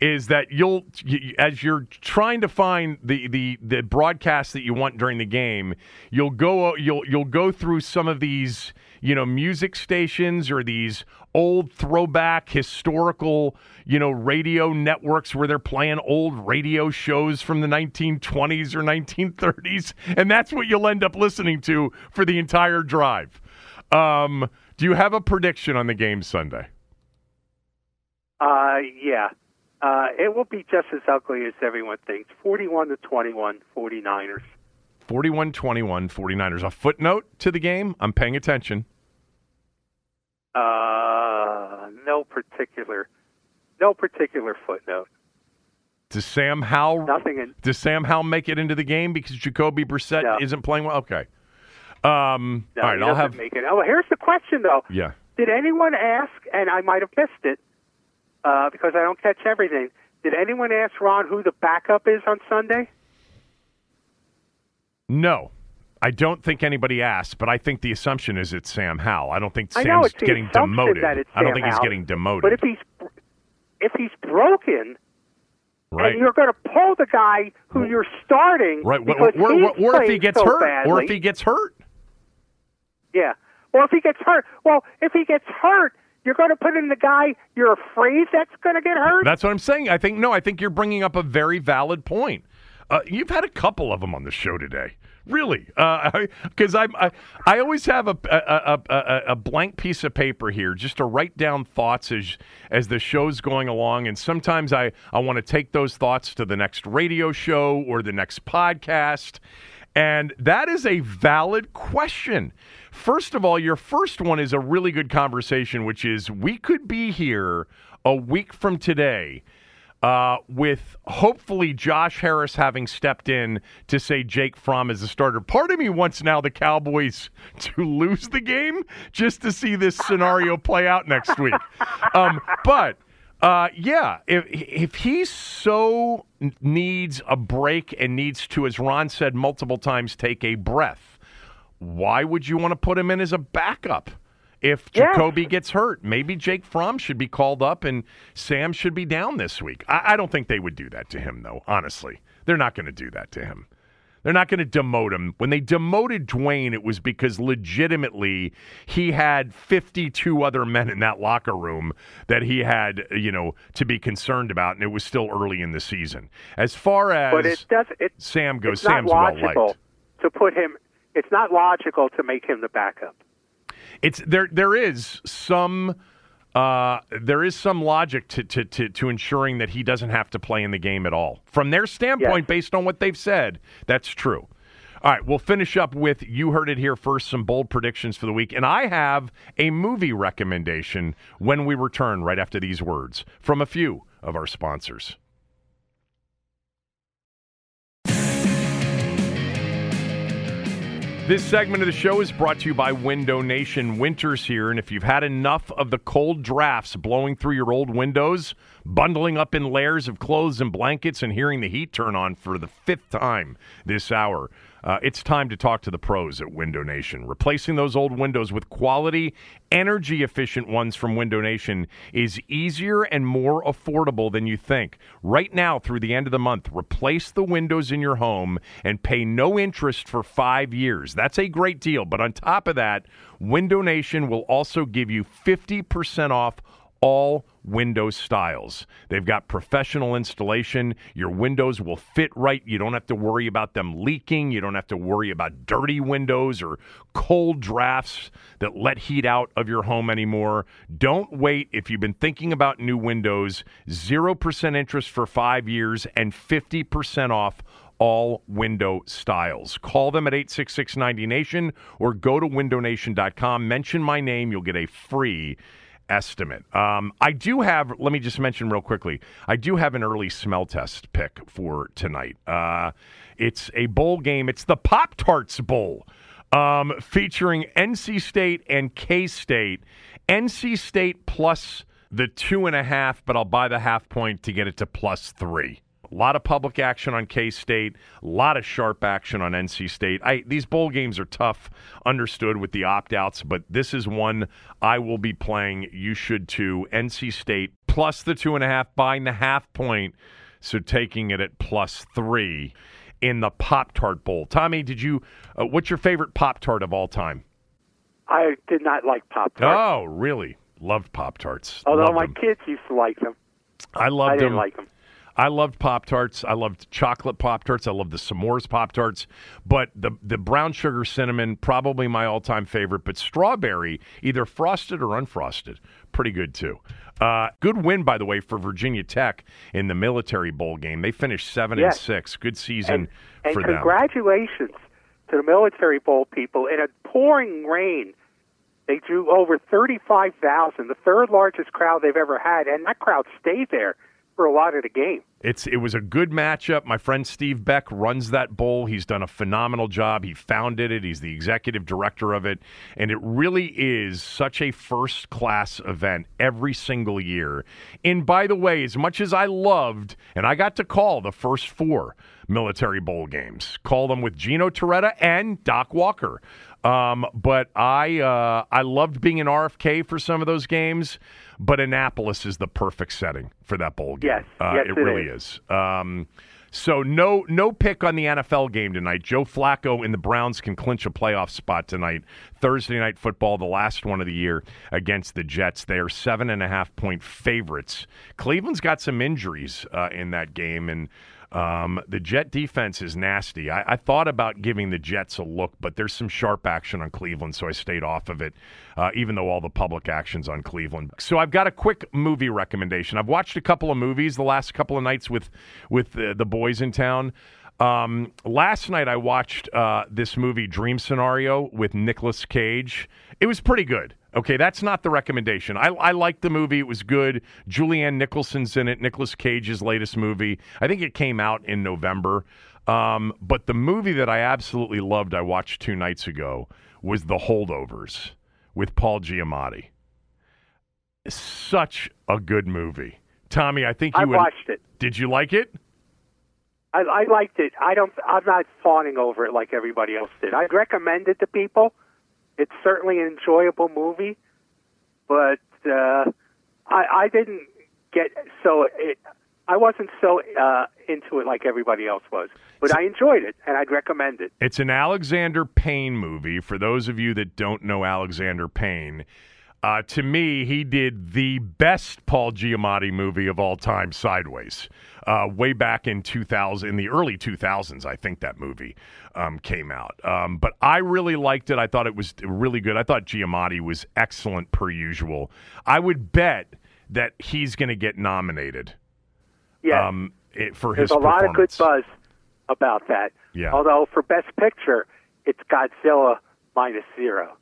Is that you'll you, as you're trying to find the, the the broadcast that you want during the game, you'll go you'll you'll go through some of these you know music stations or these old throwback historical you know radio networks where they're playing old radio shows from the 1920s or 1930s, and that's what you'll end up listening to for the entire drive. Um, do you have a prediction on the game Sunday? Uh, yeah. Uh, it will be just as ugly as everyone thinks. 41 to 21, 49ers. 41 21, 49ers. A footnote to the game? I'm paying attention. Uh, no particular, no particular footnote. Does Sam Howell Nothing in. does Sam Howell make it into the game because Jacoby Brissett No. isn't playing well? Okay. Um, No, all right, I'll have Make it. Oh, here's the question though. yeah. Did anyone ask? And I might have missed it uh, because I don't catch everything. Did anyone ask Ron who the backup is on Sunday? No. I don't think anybody asked, but I think the assumption is it's Sam Howell. I don't think I Sam's getting demoted. I don't think he's getting demoted. But if he's if he's broken, right. and you're going to pull the guy who you're starting, right. What, what, what, what if he gets so hurt? badly, Or if he gets hurt? yeah. Well, if he gets hurt, well, if he gets hurt, you're going to put in the guy you're afraid that's going to get hurt. That's what I'm saying. I think no. I think you're bringing up a very valid point. Uh, you've had a couple of them on the show today, really, because I'm I, I always have a, a a a blank piece of paper here just to write down thoughts as as the show's going along, and sometimes I I want to take those thoughts to the next radio show or the next podcast. And that is a valid question. First of all, your first one is a really good conversation, which is we could be here a week from today uh, with hopefully Josh Harris having stepped in to say Jake Fromm is the starter. Part of me wants now the Cowboys to lose the game just to see this scenario play out next week. Um, but uh, yeah, if if he so needs a break and needs to, as Ron said multiple times, take a breath, why would you want to put him in as a backup? If Yes. Jacoby gets hurt, maybe Jake Fromm should be called up and Sam should be down this week. I, I don't think they would do that to him, though. Honestly, they're not going to do that to him. They're not going to demote him. When they demoted Dwayne, it was because legitimately he had 52 other men in that locker room that he had, you know, to be concerned about, and it was still early in the season. As far as but it does. It, Sam goes, it's not Sam's well logical liked. to put him. It's not logical to make him the backup. It's there. There is some. Uh, there is some logic to, to, to, to ensuring that he doesn't have to play in the game at all. From their standpoint, Yes. based on what they've said, that's true. All right, we'll finish up with you heard it here first, some bold predictions for the week. And I have a movie recommendation when we return right after these words from a few of our sponsors. This segment of the show is brought to you by Window Nation. Winter's here, and if you've had enough of the cold drafts blowing through your old windows, bundling up in layers of clothes and blankets, and hearing the heat turn on for the fifth time this hour, uh, it's time to talk to the pros at Window Nation. Replacing those old windows with quality, energy efficient ones from Window Nation is easier and more affordable than you think. Right now, through the end of the month, replace the windows in your home and pay no interest for five years. That's a great deal. But on top of that, Window Nation will also give you 50% off all window styles. They've got professional installation. Your windows will fit right. You don't have to worry about them leaking. You don't have to worry about dirty windows or cold drafts that let heat out of your home anymore. Don't wait. If you've been thinking about new windows, 0% interest for five years and 50% off all window styles. Call them at 866 90Nation or go to windownation.com. Mention my name. You'll get a free estimate. Um, I do have, let me just mention real quickly, I do have an early smell test pick for tonight. Uh, it's a bowl game, it's the Pop Tarts Bowl. Um, featuring NC State and K State. NC State plus the two and a half, but I'll buy the half point to get it to plus three. A lot of public action on K State, a lot of sharp action on NC State. I, these bowl games are tough, understood with the opt outs, but this is one I will be playing. You should too. NC State plus the two and a half, buying the half point, so taking it at plus three in the Pop Tart Bowl. Tommy, did you? Uh, what's your favorite Pop Tart of all time? I did not like Pop Tarts. Oh, really? Loved Pop Tarts. Although Loved my them. kids used to like them. I loved them. I didn't like them. I loved Pop Tarts. I loved chocolate Pop Tarts. I loved the s'mores Pop Tarts. But the the brown sugar cinnamon, probably my all time favorite. But strawberry, either frosted or unfrosted, pretty good too. Uh, good win, by the way, for Virginia Tech in the Military Bowl game. They finished seven and six. Good season And, and for them. congratulations to the Military Bowl people. In a pouring rain, they drew over 35,000, the third largest crowd they've ever had, and that crowd stayed there for a lot of the game. It's it was a good matchup. My friend Steve Beck runs that bowl. He's done a phenomenal job. He founded it. He's the executive director of it, and it really is such a first class event every single year. And by the way, as much as I loved, and I got to call the first four military bowl games, call them with Gino Torretta and Doc Walker. Um, but I uh, I loved being in RFK for some of those games. But Annapolis is the perfect setting for that bowl game. Yes. Uh, Yes, it it really is. is. Um, so no no pick on the NFL game tonight. Joe Flacco and the Browns can clinch a playoff spot tonight. Thursday night football, the last one of the year against the Jets. They are seven and a half point favorites. Cleveland's got some injuries uh, in that game, and um, the Jet defense is nasty. I, I thought about giving the Jets a look, but there's some sharp action on Cleveland, so I stayed off of it, uh, even though all the public action's on Cleveland. So I've got a quick movie recommendation. I've watched a couple of movies the last couple of nights with with the, the boys in town. Um, last night I watched uh, this movie Dream Scenario with Nicolas Cage. It was pretty good. Okay, that's not the recommendation. I, I liked the movie. It was good. Julianne Nicholson's in it. Nicolas Cage's latest movie. I think it came out in November. Um, but the movie that I absolutely loved, I watched two nights ago, was The Holdovers with Paul Giamatti. Such a good movie. Tommy, I think you I would. watched it. Did you like it? I, I liked it. I don't. I'm not fawning over it like everybody else did. I'd recommend it to people. It's certainly an enjoyable movie, but uh, I, I didn't get so. It, I wasn't so uh, into it like everybody else was, but I enjoyed it and I'd recommend it. It's an Alexander Payne movie. For those of you that don't know Alexander Payne, uh, to me, he did the best Paul Giamatti movie of all time, Sideways. Uh, way back in 2000, in the early 2000s, I think that movie um, came out. Um, but I really liked it. I thought it was really good. I thought Giamatti was excellent per usual. I would bet that he's going to get nominated Yeah, um, it, for there's his a lot of good buzz about that. Yeah. Although for Best Picture, it's Godzilla minus zero.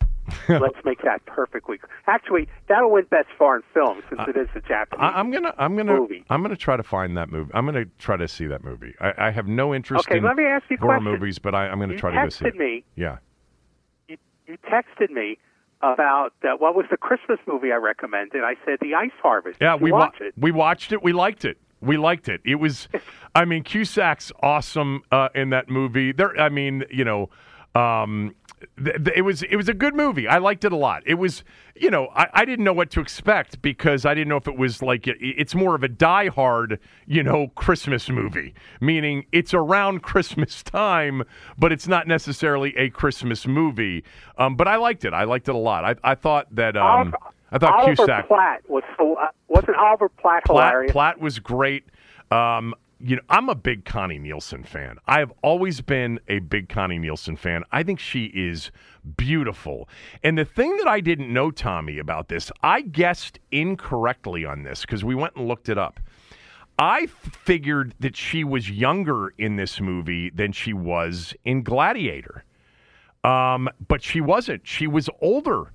Let's make that perfectly. Actually, that'll win Best Foreign Film since it is a Japanese. I, I'm gonna, I'm gonna, movie. I'm gonna try to find that movie. I'm gonna try to see that movie. I, I have no interest Okay, in let me ask you horror question. movies, but I, I'm gonna you try to go see it. me. Yeah. You, you texted me about uh, what was the Christmas movie I recommended. I said The Ice Harvest. Yeah, Did we wa- it. we watched it. We liked it. We liked it. It was, I mean, Cusack's awesome uh, in that movie. There, I mean, you know, um, th- th- it was it was a good movie. I liked it a lot. It was, you know, I, I didn't know what to expect because I didn't know if it was like it, it's more of a Die Hard, you know, Christmas movie, meaning it's around Christmas time, but it's not necessarily a Christmas movie. Um, but I liked it. I liked it a lot. I, I thought that. Um, I thought Oliver Cusack. Platt was so, uh, wasn't Oliver Platt, Platt, hilarious. Platt was great. Um, you know, I'm a big Connie Nielsen fan. I have always been a big Connie Nielsen fan. I think she is beautiful. And the thing that I didn't know, Tommy, about this, I guessed incorrectly on this because we went and looked it up. I figured that she was younger in this movie than she was in Gladiator. Um, but she wasn't. She was older.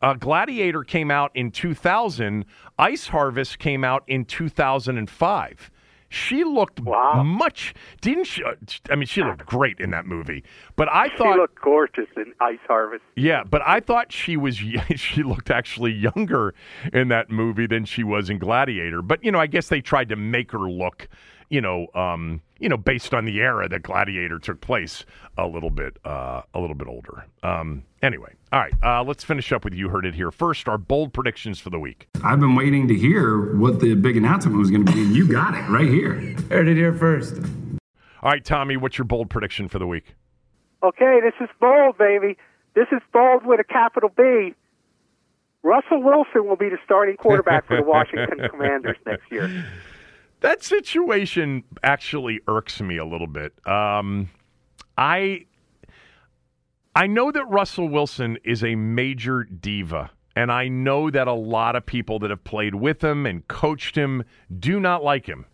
Uh, Gladiator came out in 2000. Ice Harvest came out in 2005. She looked Wow. much, didn't she? uh, I mean, she looked great in that movie. But I she thought, she looked gorgeous in Ice Harvest. yeah, but I thought she was she looked actually younger in that movie than she was in Gladiator. But you know, I guess they tried to make her look, you know, um, you know, based on the era that Gladiator took place, a little bit, uh, a little bit older. Um, anyway, all right, uh, let's finish up with you heard it here first. Our bold predictions for the week. I've been waiting to hear what the big announcement was going to be, and you got it right here. Heard it here first. All right, Tommy, what's your bold prediction for the week? Okay, this is bold, baby. This is bold with a capital B. Russell Wilson will be the starting quarterback for the Washington Commanders next year. That situation actually irks me a little bit. Um, I I know that Russell Wilson is a major diva, and I know that a lot of people that have played with him and coached him do not like him.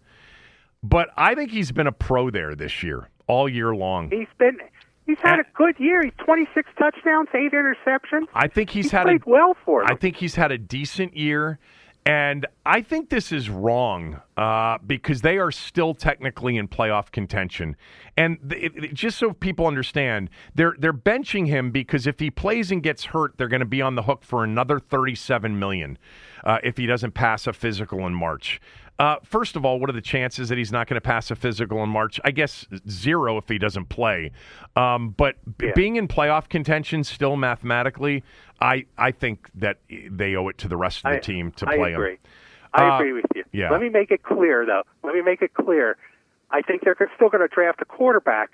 But I think he's been a pro there this year, all year long. He's been he's had a good year. He's 26 touchdowns, eight interceptions. I think he's, He's had played a well for them. I think he's had a decent year. And I think this is wrong uh, because they are still technically in playoff contention. And it, it- just so people understand, they're they're benching him because if he plays and gets hurt, they're going to be on the hook for another thirty-seven million uh, if he doesn't pass a physical in March. Uh, first of all, what are the chances that he's not going to pass a physical in March? I guess zero if he doesn't play. Um, but b- Yeah. being in playoff contention still mathematically, I, I think that they owe it to the rest of the I- team to I play agree. him. I Uh, agree with you. yeah. Let me make it clear, though. Let me make it clear. I think they're still going to draft a quarterback.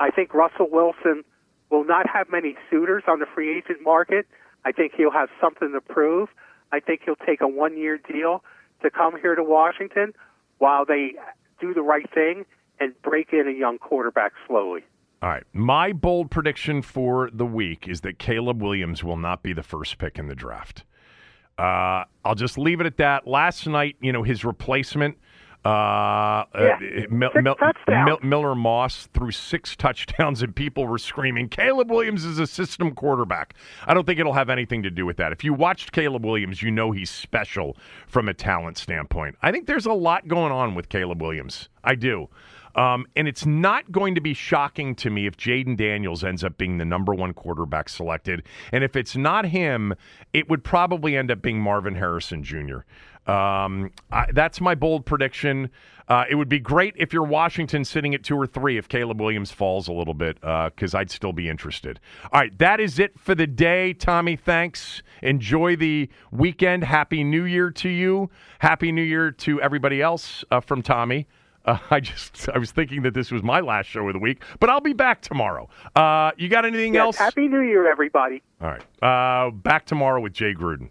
I think Russell Wilson will not have many suitors on the free agent market. I think he'll have something to prove. I think he'll take a one year deal to come here to Washington while they do the right thing and break in a young quarterback slowly. All right. My bold prediction for the week is that Caleb Williams will not be the first pick in the draft. Uh, I'll just leave it at that. Last night, you know, his replacement, uh, Yeah, uh, Mil- six Mil- touchdowns. Mil- Miller Moss threw six touchdowns, and people were screaming, Caleb Williams is a system quarterback. I don't think it'll have anything to do with that. If you watched Caleb Williams, you know he's special from a talent standpoint. I think there's a lot going on with Caleb Williams. I do. Um, and it's not going to be shocking to me if Jayden Daniels ends up being the number one quarterback selected. And if it's not him, it would probably end up being Marvin Harrison Jr. Um, I, that's my bold prediction. Uh, it would be great if you're Washington sitting at two or three if Caleb Williams falls a little bit, because I'd still be interested. All right, that is it for the day. Tommy, thanks. Enjoy the weekend. Happy New Year to you. Happy New Year to everybody else uh, from Tommy. Uh, I just I was thinking that this was my last show of the week, but I'll be back tomorrow. Uh, you got anything Yes, else? Happy New Year, everybody. All right. Uh, back tomorrow with Jay Gruden.